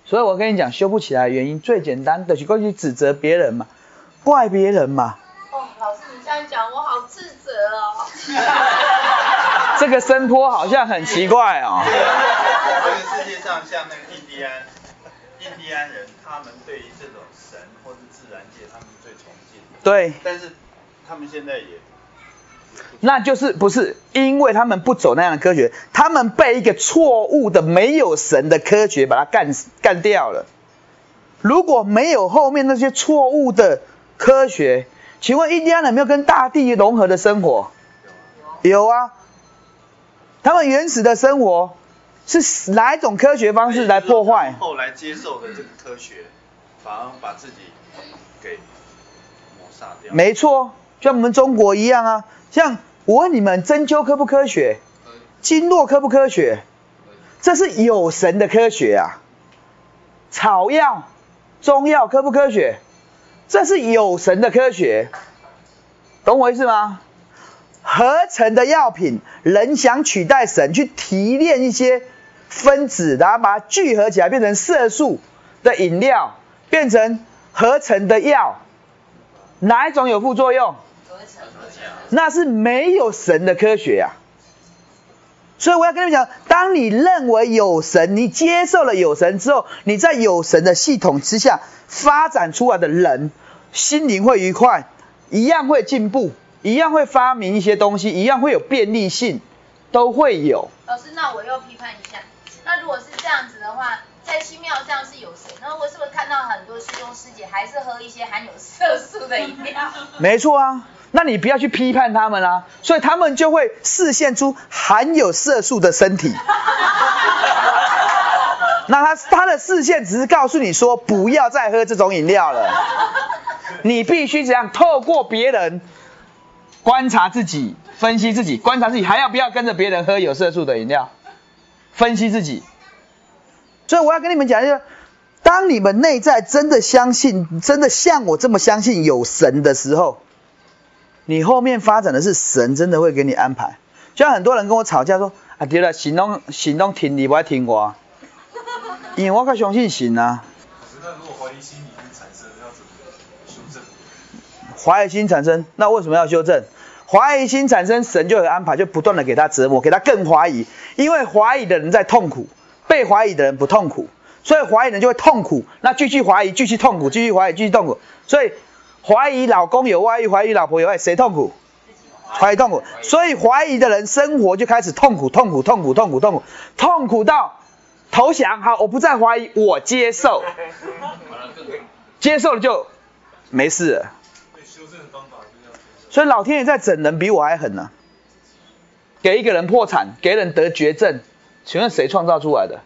所以我跟你讲，修不起来的原因最简单的，就过去指责别人嘛，怪别人嘛。哦，老师你这样讲，我好自责哦。*laughs* 这个声波好像很奇怪哦。*laughs* *laughs* 这个世界上像那个印第安，印第安人，他们对于这种神或是自然界，他们是最崇敬的。对。但是他们现在也。那就是不是因为他们不走那样的科学，他们被一个错误的没有神的科学把它干干掉了。如果没有后面那些错误的科学，请问印第安人有没有跟大地融合的生活？有啊。他们原始的生活是哪一种科学方式来破坏？后来接受的这个科学，反而把自己给抹杀掉。没错，像我们中国一样啊。像我问你们，针灸科不科学？经络科不科学？这是有神的科学啊！草药、中药科不科学？这是有神的科学，懂我意思吗？合成的药品，人想取代神，去提炼一些分子，然后把它聚合起来，变成色素的饮料，变成合成的药，哪一种有副作用？那是没有神的科学呀，所以我要跟你们讲，当你认为有神，你接受了有神之后，你在有神的系统之下发展出来的人，心灵会愉快，一样会进步，一样会发明一些东西，一样会有便利性，都会有。老师，那我又批判一下，果是这样子的话，在新庙这样是有神，那我是不是看到很多师兄师姐还是喝一些含有色素的饮料？*laughs* 没错啊。那你不要去批判他们啦，所以他们就会示现出含有色素的身体。*laughs* 那他他的视线只是告诉你说，不要再喝这种饮料了。你必须怎样？透过别人观察自己，分析自己，观察自己，还要不要跟着别人喝有色素的饮料？分析自己。所以我要跟你们讲一下，当你们内在真的相信，真的像我这么相信有神的时候。你后面发展的是神真的会给你安排，就像很多人跟我吵架说，啊对了，行动行动停你不爱听我，因为我较相信神啊。那如果怀疑心已经产生，要怎么修正？怀疑心产生，那为什么要修正？怀疑心产生，神就有安排，就不断的给他折磨，给他更怀疑，因为怀疑的人在痛苦，被怀疑的人不痛苦，所以怀疑人就会痛苦，那继续怀疑，继续痛苦，继续怀疑，继续痛苦，所以怀疑老公有外遇，怀疑老婆有爱，谁痛苦？怀疑痛苦，所以怀疑的人生活就开始痛苦，痛苦，痛苦，痛苦，痛苦，痛苦到投降。好，我不再怀疑，我接受，接受了就没事了。所以老天爷在整人比我还狠呢，给一个人破产，给人得绝症，请问谁创造出来的？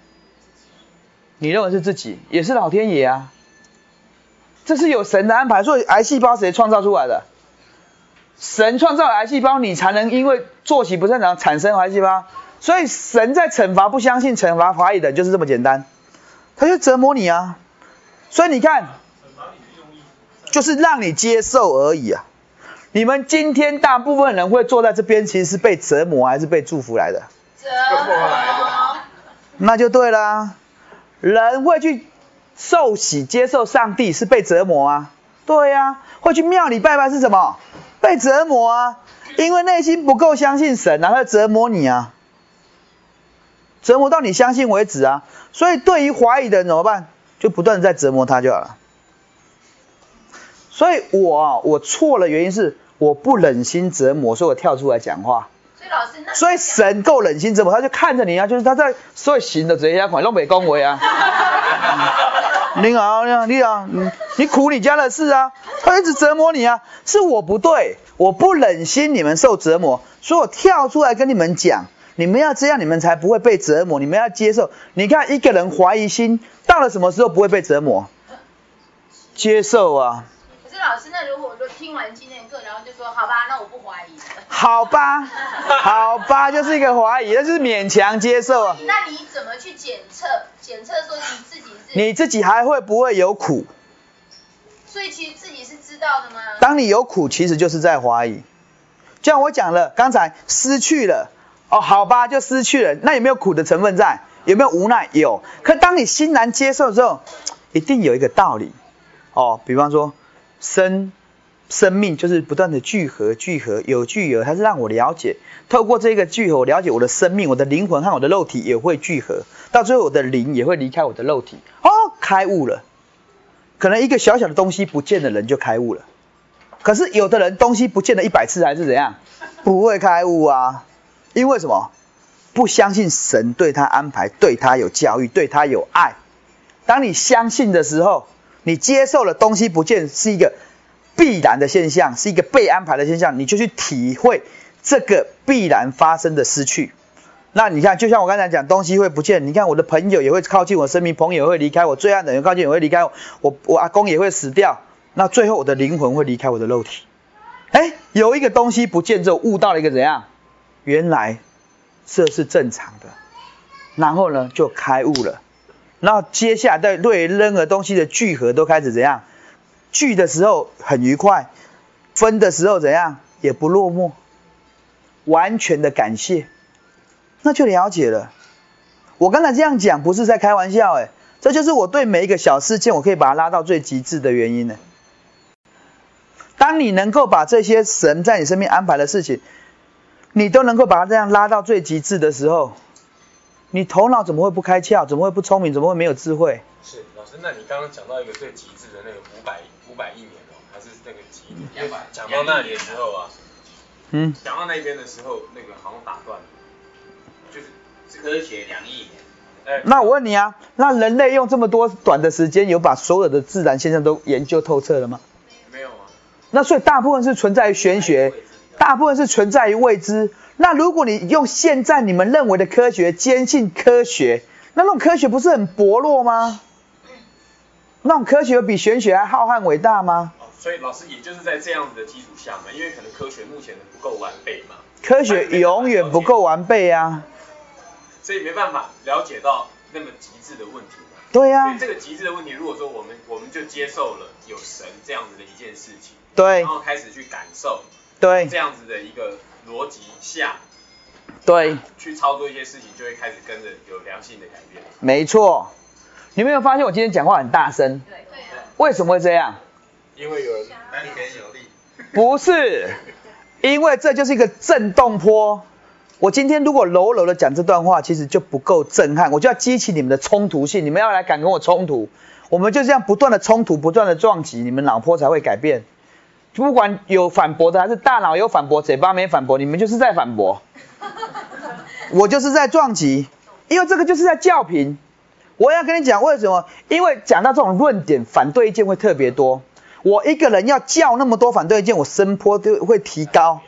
你认为是自己，也是老天爷啊？这是有神的安排。所以癌细胞谁创造出来的？神创造癌细胞，你才能因为作息不正常产生癌细胞。所以神在惩罚不相信、惩罚怀疑的，就是这么简单。他就折磨你啊。所以你看，就是让你接受而已啊。你们今天大部分人会坐在这边，其实是被折磨还是被祝福来的？折磨。那就对了。人会去受洗接受上帝，是被折磨啊？对呀。会去庙里拜拜是什么？被折磨啊，因为内心不够相信神啊，他折磨你啊，折磨到你相信为止啊。所以对于怀疑的人怎么办？就不断的在折磨他就好了。所以我我错了，原因是我不忍心折磨，所以我跳出来讲话。所以老师，所以神够忍心折磨，他就看着你啊，就是他在所以行的这些款都没恭维啊。*laughs* 你好，你好，你好，你你苦你家的事啊，他一直折磨你啊，是我不对，我不忍心你们受折磨，所以我跳出来跟你们讲，你们要这样，你们才不会被折磨，你们要接受。你看一个人怀疑心到了什么时候不会被折磨？接受啊。老师，那如果说听完今天课，然后就说好吧，那我不怀疑。好吧，*laughs* 好吧，就是一个怀疑，那就是勉强接受啊。那你怎么去检测？检测说你自己是？你自己还会不会有苦？所以其实自己是知道的吗？当你有苦，其实就是在怀疑。就像我讲了，刚才失去了，哦，好吧，就失去了。那有没有苦的成分在？有没有无奈？有。可当你欣然接受之后，一定有一个道理。哦，比方说生。生命就是不断的聚合，聚合有聚合，它是让我了解，透过这个聚合，我了解我的生命，我的灵魂和我的肉体也会聚合，到最后我的灵也会离开我的肉体，哦，开悟了。可能一个小小的东西不见的人就开悟了，可是有的人东西不见了一百次还是怎样，不会开悟啊？因为什么？不相信神对他安排，对他有教育，对他有爱。当你相信的时候，你接受了东西不见是一个。必然的现象是一个被安排的现象，你就去体会这个必然发生的失去。那你看，就像我刚才讲，东西会不见。你看，我的朋友也会靠近我生命，朋友也会离开我，最爱的人靠近也会离开我我，我阿公也会死掉。那最后我的灵魂会离开我的肉体。哎，有一个东西不见之后，悟到了一个怎样？原来这是正常的。然后呢，就开悟了。那接下来对任何东西的聚合都开始怎样？聚的时候很愉快，分的时候怎样也不落寞，完全的感谢，那就了解了。我刚才这样讲不是在开玩笑，哎，这就是我对每一个小事件，我可以把它拉到最极致的原因呢。当你能够把这些神在你身边安排的事情，你都能够把它这样拉到最极致的时候，你头脑怎么会不开窍？怎么会不聪明？怎么会没有智慧？是老师，那你刚刚讲到一个最极致的那个五百。五百亿年哦，还是那个几年？讲到那里的时候啊，嗯，讲到那边的时候，那个好像打断了，就是科学两亿年。哎，那我问你啊，那人类用这么多短的时间，有把所有的自然现象都研究透彻了吗？没有啊。那所以大部分是存在于玄学，大部分是存在于未知。那如果你用现在你们认为的科学，坚信科学，那那种科学不是很薄弱吗？那种科学比玄学还浩瀚伟大吗？所以老师也就是在这样子的基础下嘛，因为可能科学目前不够完备嘛。科学永远不够完备啊。所以没办法了解到那么极致的问题嘛。对呀。这个极致的问题，如果说我们我们就接受了有神这样子的一件事情，对，然后开始去感受，对，这样子的一个逻辑下，对，去操作一些事情，就会开始跟着有良性的改变。没错，你没有发现我今天讲话很大声？对对。为什么会这样？因为有人丹田有力。不是，因为这就是一个震动波。我今天如果柔柔的讲这段话，其实就不够震撼，我就要激起你们的冲突性，你们要来敢跟我冲突，我们就这样不断的冲突，不断的撞击，你们脑波才会改变。不管有反驳的还是大脑有反驳，嘴巴没反驳，你们就是在反驳。*laughs* 我就是在撞击，因为这个就是在叫频。我要跟你讲为什么？因为讲到这种论点，反对意见会特别多。我一个人要叫那么多反对意见，我声波就会提高。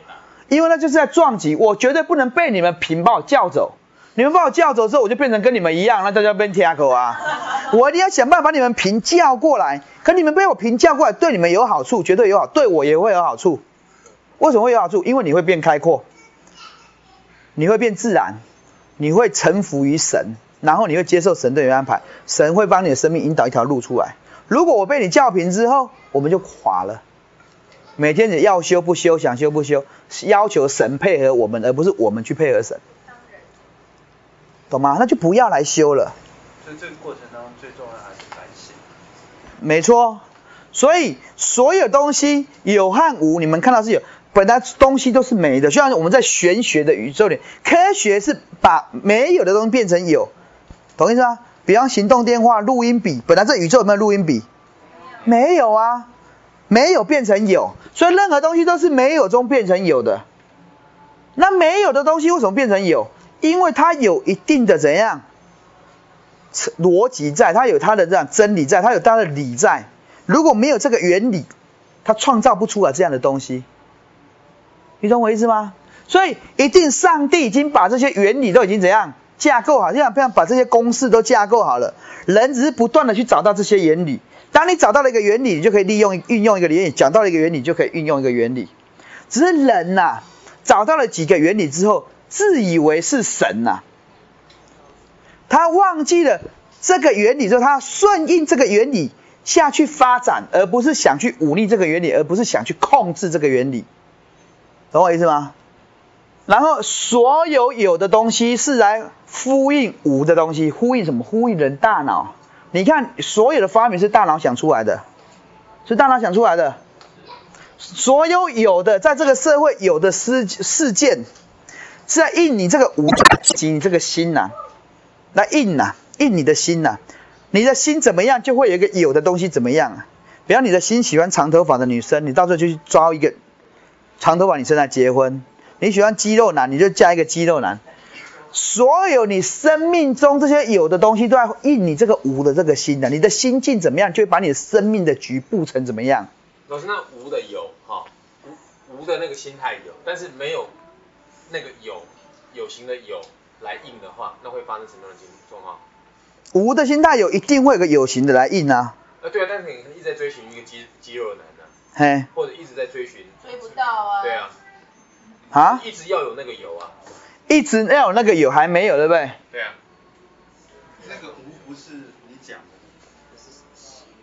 因为那就是在撞击，我绝对不能被你们平把我叫走。你们把我叫走之后，我就变成跟你们一样，那大家变天口啊！*laughs* 我一定要想办法把你们平叫过来。可你们被我平叫过来，对你们有好处，绝对有好，对我也会有好处。为什么会有好处？因为你会变开阔，你会变自然，你会臣服于神，然后你会接受神对你安排，神会帮你的生命引导一条路出来。如果我被你叫平之后，我们就垮了。每天你要修不修，想修不修，要求神配合我们，而不是我们去配合神，懂吗？那就不要来修了。所以这个过程当中最重要还是反省。没错，所以所有东西有和无，你们看到是有，本来东西都是没的，就像我们在玄学的宇宙里，科学是把没有的东西变成有，懂意思吗？比方行动电话、录音笔，本来这宇宙有没有录音笔？没有啊。没有变成有，所以任何东西都是没有中变成有的。那没有的东西为什么变成有？因为它有一定的怎样逻辑在，它有它的这样真理在，它有它的理在。如果没有这个原理，它创造不出来这样的东西。你懂我意思吗？所以一定上帝已经把这些原理都已经怎样架构好，这样这样把这些公式都架构好了，人只是不断的去找到这些原理。当你找到了一个原理，你就可以利用运用一个原理；讲到了一个原理，就可以运用一个原理。只是人呐，找到了几个原理之后，自以为是神呐，他忘记了这个原理之后，他顺应这个原理下去发展，而不是想去忤逆这个原理，而不是想去控制这个原理。懂我意思吗？然后所有有的东西是来呼应无的东西，呼应什么？呼应人大脑。你看，所有的发明是大脑想出来的，是大脑想出来的。所有有的在这个社会有的事事件，是在印你这个无及你这个心呐，来印呐，印你的心呐。你的心怎么样，就会有一个有的东西怎么样啊？比方你的心喜欢长头发的女生，你到时候就去抓一个长头发女生来结婚。你喜欢肌肉男，你就嫁一个肌肉男。所有你生命中这些有的东西，都要印你这个无的这个心的。你的心境怎么样，就会把你的生命的局布成怎么样。老师，那无的有哈，无无的那个心态有，但是没有那个有有形的有来印的话，那会发生什么样的情状况？无的心态有，一定会有个有形的来印啊。呃，对啊，但是你一直在追寻一个肌肌肉男呢，嘿，或者一直在追寻，追不到啊。对啊，啊，一直要有那个有啊。一直要有那个有还没有，对不对？对啊。那个无不是你讲的，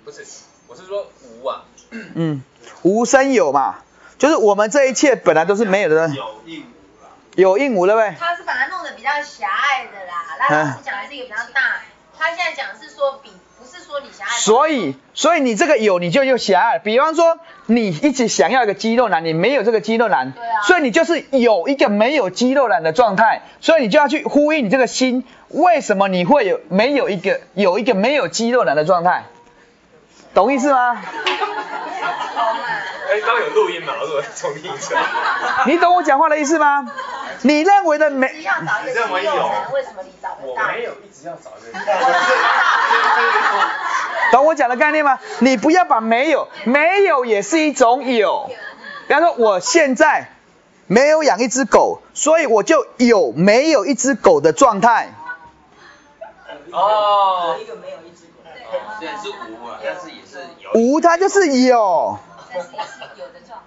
不是，我是说无啊。嗯，无生有嘛，就是我们这一切本来都是没有的。有应。有应无，对不对？他是把它弄得比较狭隘的啦，那老师讲的是一个比较大，他现在讲是说比不是说你狭隘。所以，所以你这个有，你就又狭隘。比方说，你一直想要一个肌肉男，你没有这个肌肉男，所以你就是有一个没有肌肉男的状态，所以你就要去呼应你这个心。为什么你会有没有一个有一个没有肌肉男的状态？懂意思吗？哎，刚有录音嘛，我重听一下。你懂我讲话的意思吗？你认为的没？你认为有？为什么你找不到？我没有一直要找一个。懂我讲的概念吗？你不要把没有，没有也是一种有。比方说，我现在没有养一只狗，所以我就有没有一只狗的状态。哦。一个没有一只狗。对，是无啊，但是也是有。无，它就是有。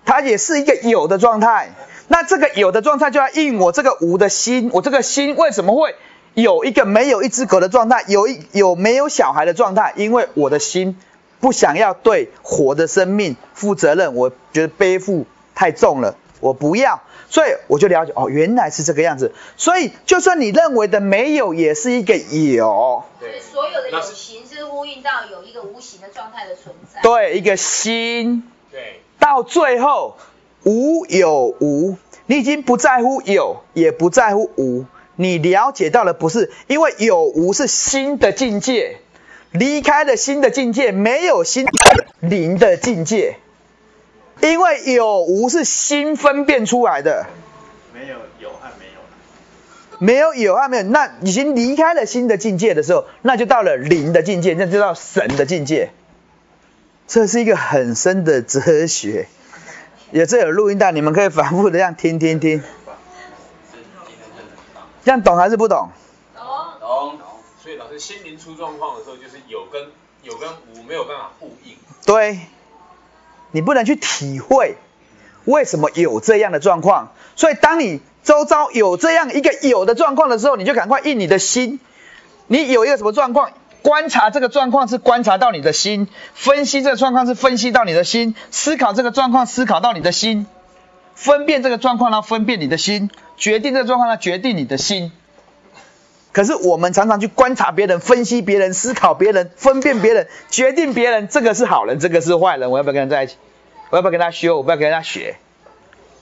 它也是一个有的状态。那这个有的状态就要应我这个无的心，我这个心为什么会？有一个没有一只狗的状态，有一有没有小孩的状态，因为我的心不想要对活的生命负责任，我觉得背负太重了，我不要，所以我就了解哦，原来是这个样子。所以就算你认为的没有，也是一个有。对，所有的有形是呼应到有一个无形的状态的存在。对，一个心。对。到最后无有无，你已经不在乎有，也不在乎无，你了解到的不是因为有无是新的境界，离开了新的境界，没有新零的境界。因为有无是心分辨出来的，没有有和没有。没有有和没有，那已经离开了新的境界的时候，那就到了零的境界，那就到神的境界。这是一个很深的哲学，也是有录音带，你们可以反复的这样听听听。这样懂还是不懂？懂懂。所以老师心灵出状况的时候，就是有跟有跟无没有办法呼应。对。你不能去体会为什么有这样的状况，所以当你周遭有这样一个有的状况的时候，你就赶快印你的心。你有一个什么状况，观察这个状况是观察到你的心，分析这个状况是分析到你的心，思考这个状况思考到你的心，分辨这个状况呢分辨你的心，决定这个状况呢决定你的心。可是我们常常去观察别人、分析别人、思考别人、分辨别人、决定别人，这个是好人，这个是坏人，我要不要跟他在一起？我要不要跟他修？我不要跟他学。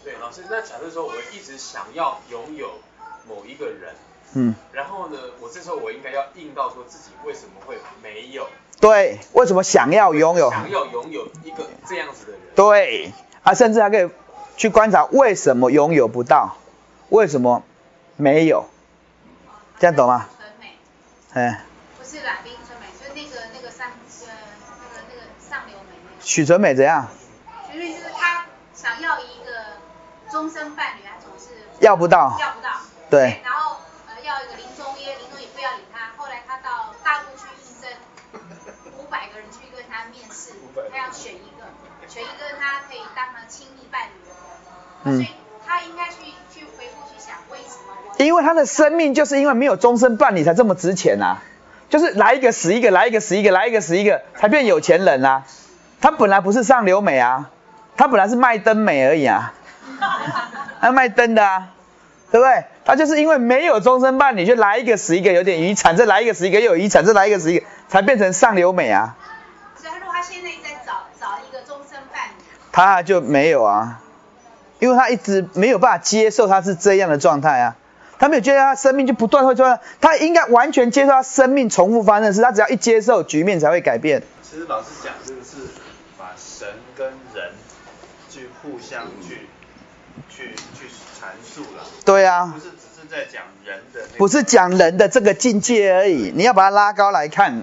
对，老师，那假设说我一直想要拥有某一个人，嗯，然后呢，我这时候我应该要硬到说自己为什么会没有？对，为什么想要拥有？想要拥有一个这样子的人？对，啊，甚至还可以去观察为什么拥有不到，为什么没有？这样懂吗？纯美，哎，不是啦，冰纯美，就是那个那个上呃那个那个上流美那许纯美怎样？许纯美就是他想要一个终身伴侣，她总是要不到，要不到，对。然后呃要一个林中耶，林中也不要理他。后来他到大陆去应征，五百个人去跟他面试，他要选一个，选一个他可以当他亲密伴侣的人。嗯。所以他应该去去回顾去想为什么。因为他的生命就是因为没有终身伴侣才这么值钱啊，就是来一个死一个，来一个死一个，来一个死一个，才变有钱人啊。他本来不是上流美啊，他本来是卖灯美而已啊，*laughs* 他卖灯的啊，对不对？他就是因为没有终身伴侣，就来一个死一个，有点遗产，再来一个死一个又有遗产，再来一个死一个，才变成上流美啊。所以如果他现在他就没有啊，因为他一直没有办法接受他是这样的状态啊。他没有接受他生命就不断会说，他应该完全接受他生命重复发生的事，他只要一接受，局面才会改变。其实老师讲这个是把神跟人去互相去去去阐述了。对啊。不是只是在讲人的。不是讲人的这个境界而已，你要把它拉高来看。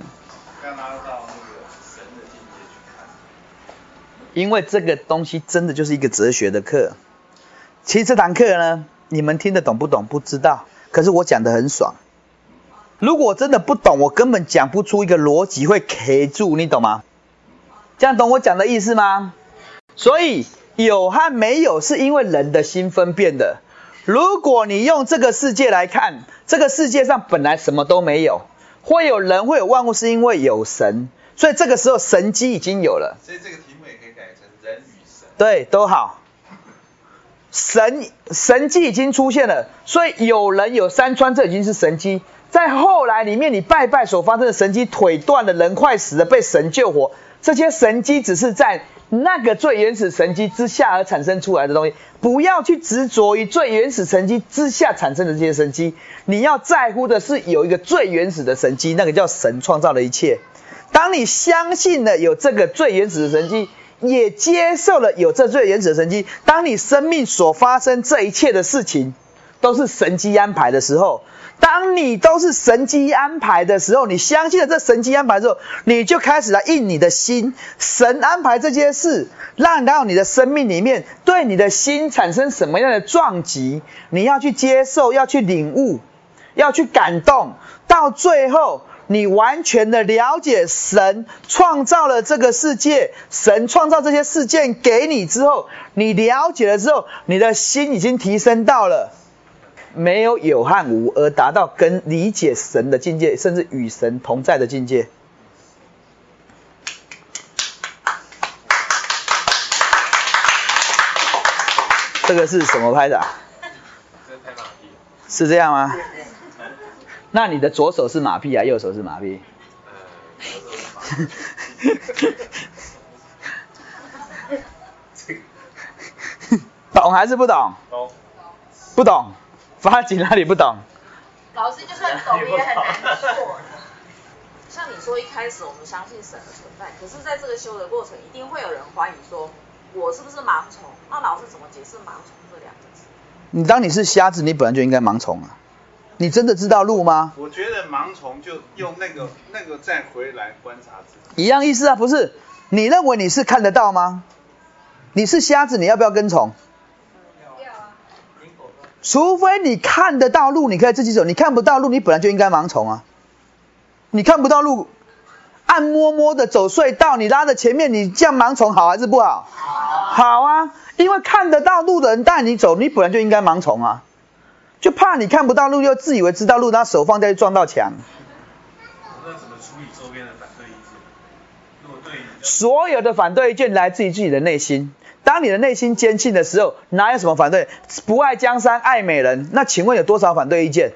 因为这个东西真的就是一个哲学的课。其实这堂课呢。你们听得懂不懂？不知道。可是我讲的很爽。如果真的不懂，我根本讲不出一个逻辑会卡住，你懂吗？这样懂我讲的意思吗？所以有和没有是因为人的心分辨的。如果你用这个世界来看，这个世界上本来什么都没有，会有人会有万物，是因为有神。所以这个时候神机已经有了题目也可以改成人与神。对，都好。神神迹已经出现了，所以有人有山川，这已经是神迹。在后来里面，你拜拜所发生的神迹，腿断了，人快死了，被神救活，这些神迹只是在那个最原始神迹之下而产生出来的东西。不要去执着于最原始神迹之下产生的这些神迹，你要在乎的是有一个最原始的神迹，那个叫神创造了一切。当你相信了有这个最原始的神迹。也接受了有这最原始的神迹。当你生命所发生这一切的事情都是神机安排的时候，当你都是神机安排的时候，你相信了这神机安排之后，你就开始来印你的心。神安排这些事，让到你的生命里面，对你的心产生什么样的撞击？你要去接受，要去领悟，要去感动，到最后。你完全的了解神创造了这个世界，神创造这些事件给你之后，你了解了之后，你的心已经提升到了没有有和无，而达到跟理解神的境界，甚至与神同在的境界。这个是什么拍的？是这样吗？那你的左手是马屁啊，右手是马屁？懂还是不懂？懂。不懂。发紧哪里不懂？老师就算懂也很难做。像你说一开始我们相信神的存在，可是在这个修的过程，一定会有人怀疑说，我是不是盲从？那老师怎么解释盲从这两个字？你当你是瞎子，你本来就应该盲从啊。你真的知道路吗？我觉得盲从就用那个那个再回来观察自己。一样意思啊，不是？你认为你是看得到吗？你是瞎子，你要不要跟从？要啊。除非你看得到路，你可以自己走；你看不到路，你本来就应该盲从啊。你看不到路，暗摸摸的走隧道，你拉着前面，你这样盲从好还是不好？好啊，因为看得到路的人带你走，你本来就应该盲从啊，就怕你看不到路，又自以为知道路，他手放在撞到墙。那怎么处理周边的反对意见？如果对所有的反对意见来自于自己的内心，当你的内心坚信的时候，哪有什么反对？不爱江山爱美人，那请问有多少反对意见？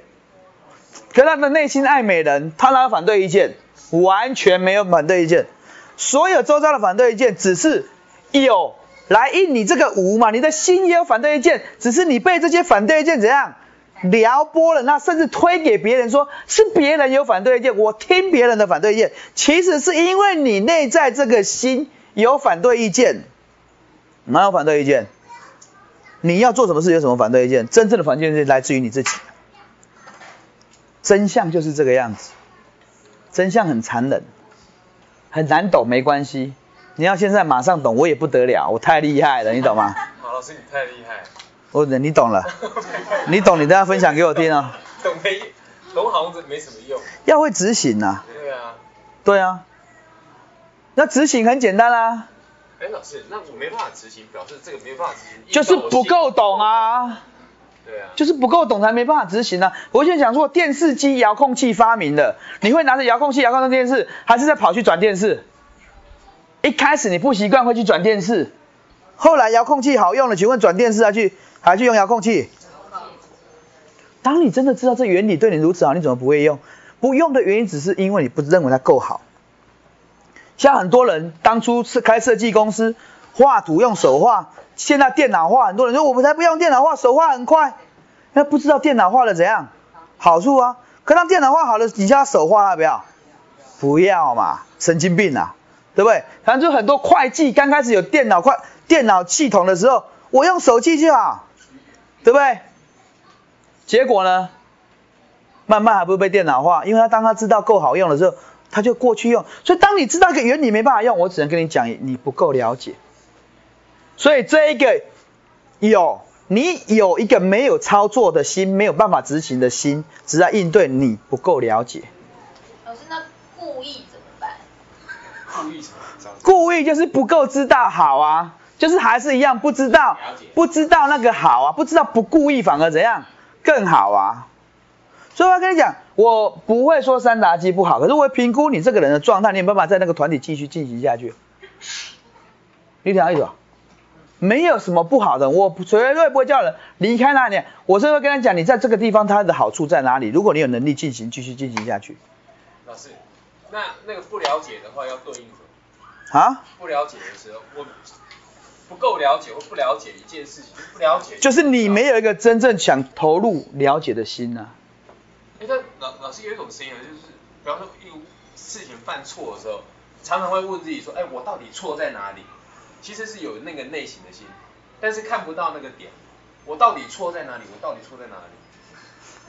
可他的内心爱美人，他哪有反对意见？完全没有反对意见。所有周遭的反对意见，只是有来应你这个无嘛。你的心也有反对意见，只是你被这些反对意见怎样撩拨了？那甚至推给别人，说是别人有反对意见，我听别人的反对意见。其实是因为你内在这个心有反对意见。哪有反对意见？你要做什么事有什么反对意见？真正的反对意见来自于你自己。真相就是这个样子，真相很残忍，很难懂，没关系。你要现在马上懂，我也不得了，我太厉害了，你懂吗？马老师，你太厉害。我，你懂了，*laughs* 你懂，你等下分享给我听啊。懂没？懂好像没什么用。要会执行啊。对啊。对啊。那执行很简单啦。哎，老师，那我没办法执行，表示这个没办法执行。就是不够懂啊。对啊就是不够懂才没办法执行呢。我现在想说，电视机遥控器发明的，你会拿着遥控器遥控电视，还是在跑去转电视？一开始你不习惯会去转电视，后来遥控器好用了，请问转电视还去还去用遥控器？当你真的知道这原理对你如此好，你怎么不会用？不用的原因只是因为你不认为它够好。像很多人当初是开设计公司，画图用手画。现在电脑画，很多人说我们才不用电脑画，手画很快。那不知道电脑画的怎样好处啊？可当电脑画好了，你叫他手画要不要？不要嘛，神经病啊，对不对？反正就很多会计刚开始有电脑快电脑系统的时候，我用手机就好，对不对？结果呢，慢慢还不会被电脑化，因为他当他知道够好用的时候，他就过去用。所以当你知道一个原理没办法用，我只能跟你讲，你不够了解。所以这一个有你有一个没有操作的心，没有办法执行的心，只在应对你不够了解。老师，那故意怎么办？故意？故意就是不够知道好啊，就是还是一样不知道，不知道那个好啊，不知道不故意反而怎样更好啊。所以我要跟你讲，我不会说三达基不好，可是我会评估你这个人的状态，你有办法在那个团体继续进行下去。你听意思吧？没有什么不好的，我绝对不会叫人离开那里。我是会跟他讲，你在这个地方它的好处在哪里？如果你有能力进行，继续进行下去。老师，那那个不了解的话要对应什么？啊？不了解的时候，我不够了解或不了解一件事情，不了解。就是你没有一个真正想投入了解的心呐。哎，老老师有一种声音，就是比方说一事情犯错的时候，常常会问自己说，哎，我到底错在哪里？其实是有那个内心的心，但是看不到那个点，我到底错在哪里？我到底错在哪里？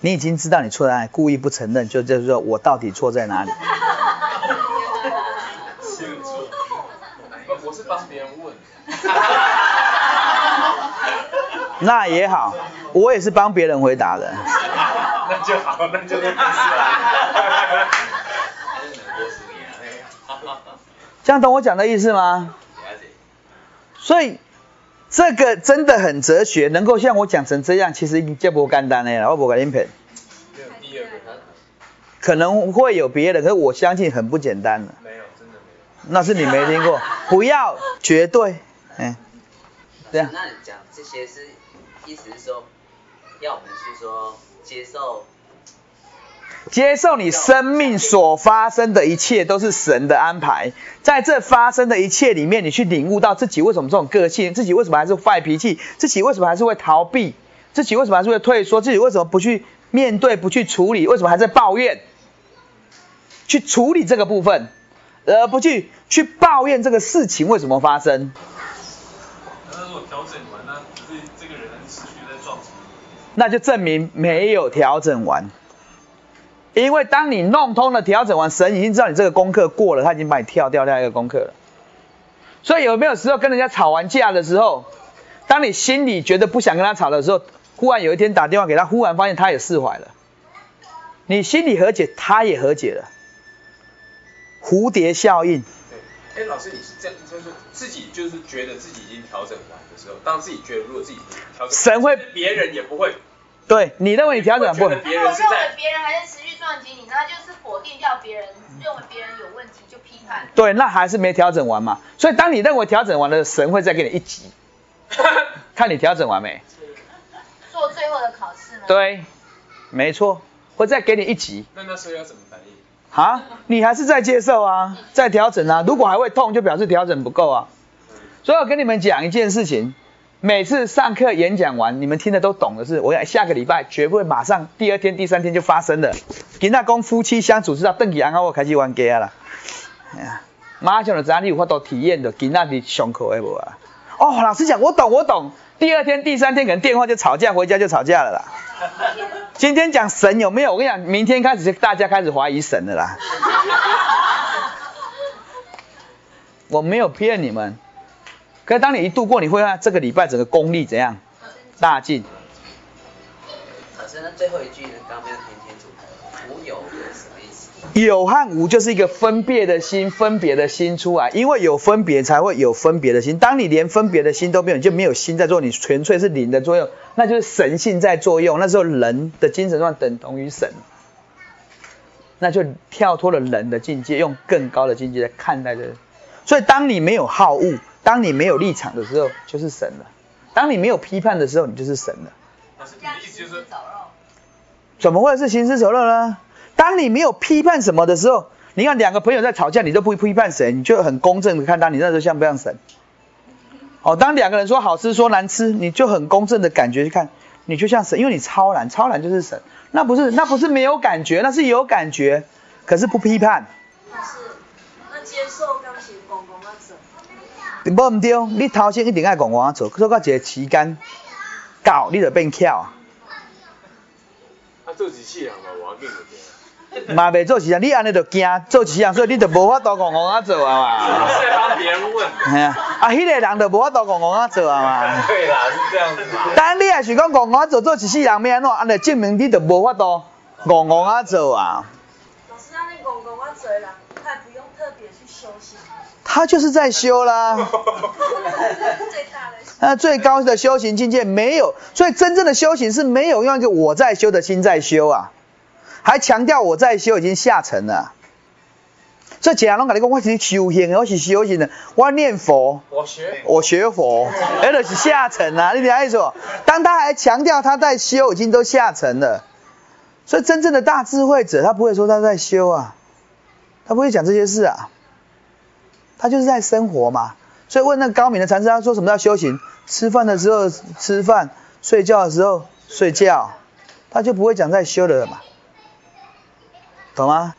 你已经知道你错在哪里，故意不承认，就就是说我到底错在哪里？*laughs* *laughs* 我是帮别人问。*laughs* 那也好，我也是帮别人回答的。那就好，那就没事这样懂我讲的意思吗？所以这个真的很哲学，能够像我讲成这样，其实已不简单了。我不敢应骗。可能会有别的，可是我相信很不简单了。没有，真的没有。那是你没听过，不要绝对，嗯，对啊。那你讲这些是意思是说，要我们去说接受，接受你生命所发生的一切都是神的安排，在这发生的一切里面，你去领悟到自己为什么这种个性，自己为什么还是坏脾气，自己为什么还是会逃避，自己为什么还是会退缩，自己为什么不去面对、不去处理，为什么还在抱怨？去处理这个部分，而不去去抱怨这个事情为什么发生。调整完，那这这个人持续在撞那就证明没有调整完。因为当你弄通了、调整完，神已经知道你这个功课过了，他已经把你跳掉下一个功课了。所以有没有时候跟人家吵完架的时候，当你心里觉得不想跟他吵的时候，忽然有一天打电话给他，忽然发现他也释怀了，你心里和解，他也和解了。蝴蝶效应。对，哎，老师，你是这样，就是自己就是觉得自己已经调整完的时候，当自己觉得如果自己调整，神会，别人也不会。对，你认为你调整不？如果认为别人还在持续撞击你，那就是否定掉别人，认为别人有问题就批判。对，那还是没调整完嘛。所以当你认为调整完了，神会再给你一级，*laughs* 看你调整完没。做最后的考试吗？对，没错，会再给你一级。那那时候要怎么反应？啊，你还是在接受啊，在调整啊。如果还会痛，就表示调整不够啊。所以我跟你们讲一件事情，每次上课演讲完，你们听的都懂的是，我下个礼拜绝不会马上第二天、第三天就发生的。跟那公夫妻相处是要邓启安啊，我开始玩家啦。哎呀，马上就知道你有法度体验的，跟那你上课的无啊？哦，老师讲我懂，我懂。第二天、第三天可能电话就吵架，回家就吵架了啦。今天讲神有没有？我跟你讲，明天开始就大家开始怀疑神了啦。我没有骗你们，可是当你一度过，你会看这个礼拜整个功力怎样大进。老师，那最后一句呢？刚没有听清楚，无有什么意思？有和无就是一个分别的心，分别的心出来，因为有分别才会有分别的心。当你连分别的心都没有，你就没有心在做，你纯粹是灵的作用。那就是神性在作用，那时候人的精神状等同于神，那就跳脱了人的境界，用更高的境界来看待这。所以当你没有好恶，当你没有立场的时候，就是神了；当你没有批判的时候，你就是神了。意思就是？怎么会是行尸走肉呢？当你没有批判什么的时候，你看两个朋友在吵架，你都不批判谁，你就很公正的看他，你那时候像不像神？哦，当两个人说好吃说难吃，你就很公正的感觉去看，你就像神，因为你超然，超然就是神。那不是，那不是没有感觉，那是有感觉，可是不批判。是，那接受刚是公公啊做。无唔对，你头先一定爱公公啊做，做到一个时间到，你就变巧啊。啊，做几次啊？我要紧个 *laughs* 嘛未做事啊，你安尼就惊做事啊，所以你就无法度戆戆啊做啊嘛。是在帮别人问。系啊，啊，迄个人就无法度戆戆啊做啊嘛。对啦，是这样子嘛。但你也是讲戆戆做做一世人要安怎，安尼证明你就无法度戆戆啊做啊。老师，那你戆戆啊做人，他不用特别去修行。他就是在修啦。最大的。那最高的修行境界没有，所以真正的修行是没有用一个我在修的心在修啊。还强调我在修已经下沉了，所以其他人跟你讲我是修行，我是修行的，我念佛，我学，我学佛，那就是下沉啊！你听意思？当他还强调他在修，已经都下沉了，所以真正的大智慧者，他不会说他在修啊，他不会讲这些事啊，他就是在生活嘛。所以问那高明的禅师，他说什么叫修行？吃饭的时候吃饭，睡觉的时候睡觉，他就不会讲在修的了嘛。懂吗？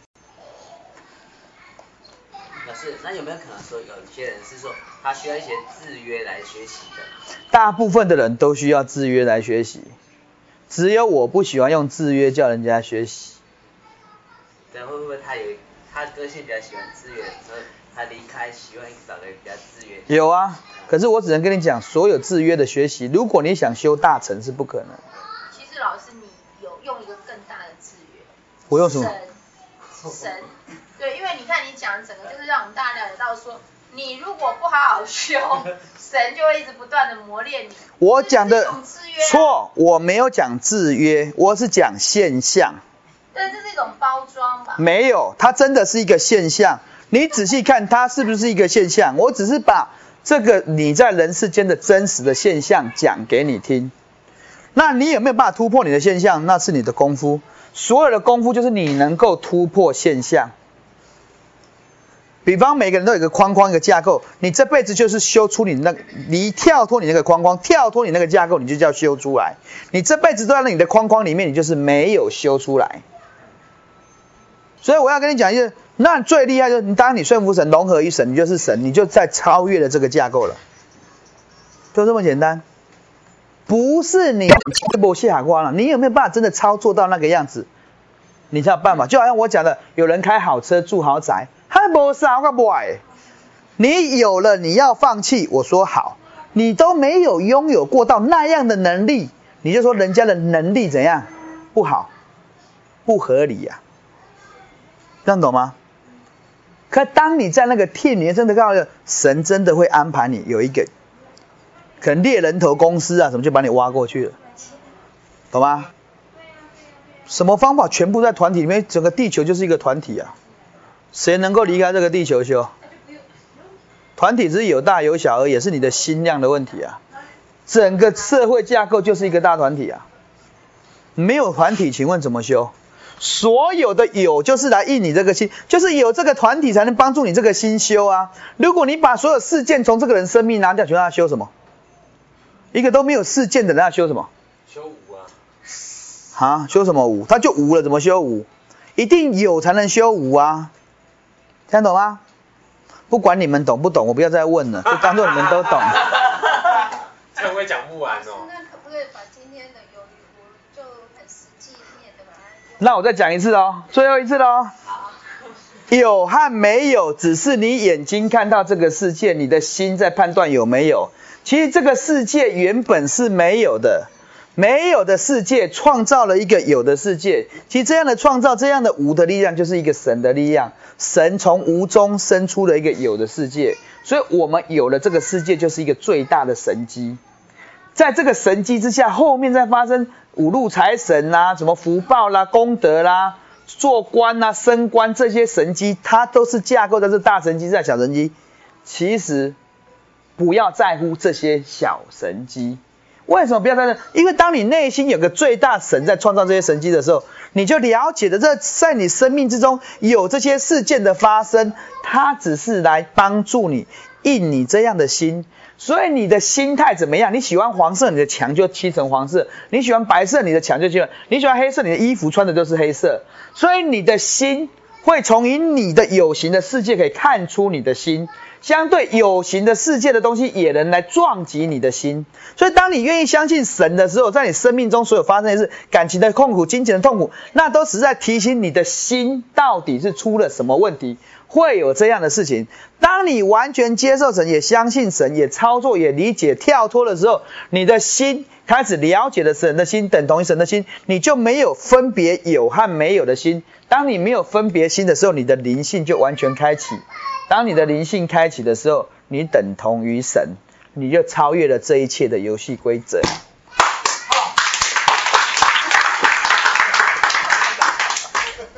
老师，那有没有可能说，有些人是说他需要一些制约来学习的？大部分的人都需要制约来学习，只有我不喜欢用制约叫人家学习。对，会不会他有他个性比较喜欢制约，所以他离开喜欢找个比较制约？有啊，可是我只能跟你讲，所有制约的学习，如果你想修大成是不可能。其实老师，你有用一个更大的制约。我用什么？神，对，因为你看你讲整个就是让我们大家了解到说，你如果不好好修，神就会一直不断的磨练你。我讲的错，我没有讲制约，我是讲现象。但这是一种包装吧？没有，它真的是一个现象。你仔细看，它是不是一个现象？我只是把这个你在人世间的真实的现象讲给你听。那你有没有办法突破你的现象？那是你的功夫。所有的功夫就是你能够突破现象。比方每个人都有一个框框一个架构，你这辈子就是修出你那，你一跳脱你那个框框，跳脱你那个架构，你就叫修出来。你这辈子都在你的框框里面，你就是没有修出来。所以我要跟你讲一个，那最厉害就是你当你顺服神融合于神，你就是神，你就在超越了这个架构了，就这么简单。不是你不下光了，你有没有办法真的操作到那个样子？你才有办法。就好像我讲的，有人开好车住豪宅。还不是啊，不爱。你有了，你要放弃。我说好，你都没有拥有过到那样的能力，你就说人家的能力怎样不好，不合理呀？这样懂吗？可当你在那个天里面，真的告诉神，真的会安排你有一个，可能猎人头公司啊，什么就把你挖过去了，懂吗？什么方法？全部在团体里面，整个地球就是一个团体啊。谁能够离开这个地球修？团体只是有大有小，而也是你的心量的问题啊。整个社会架构就是一个大团体啊。没有团体，请问怎么修？所有的有就是来印你这个心，就是有这个团体才能帮助你这个心修啊。如果你把所有事件从这个人生命拿掉，请问他修什么？一个都没有事件的人，他修什么？修无啊。啊？修什么无？他就无了，怎么修无？一定有才能修无啊。听懂吗？不管你们懂不懂，我不要再问了，*laughs* 就当做你们都懂。*laughs* 这会讲不完哦。那可不可以把今天的有无就很实际面的把它？那我再讲一次哦，最后一次喽。有和没有，只是你眼睛看到这个世界，你的心在判断有没有。其实这个世界原本是没有的。没有的世界创造了一个有的世界，其实这样的创造，这样的无的力量，就是一个神的力量。神从无中生出了一个有的世界，所以我们有了这个世界，就是一个最大的神机。在这个神机之下，后面再发生五路财神啦、什么福报啦、功德啦、做官啦、升官这些神机，它都是架构在这大神机在小神机。其实不要在乎这些小神机。为什么不要在这？因为当你内心有个最大神在创造这些神迹的时候，你就了解的这在你生命之中有这些事件的发生，它只是来帮助你印你这样的心。所以你的心态怎么样？你喜欢黄色，你的墙就漆成黄色；你喜欢白色，你的墙就漆；你喜欢黑色，你的衣服穿的都是黑色。所以你的心会从以你的有形的世界可以看出你的心。相对有形的世界的东西也能来撞击你的心，所以当你愿意相信神的时候，在你生命中所有发生的事，感情的痛苦、金钱的痛苦，那都是在提醒你的心到底是出了什么问题，会有这样的事情。当你完全接受神，也相信神，也操作、也理解、跳脱的时候，你的心开始了解了神的心，等同于神的心，你就没有分别有和没有的心。当你没有分别心的时候，你的灵性就完全开启。当你的灵性开启的时候，你等同于神，你就超越了这一切的游戏规则。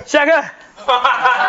下课。*laughs*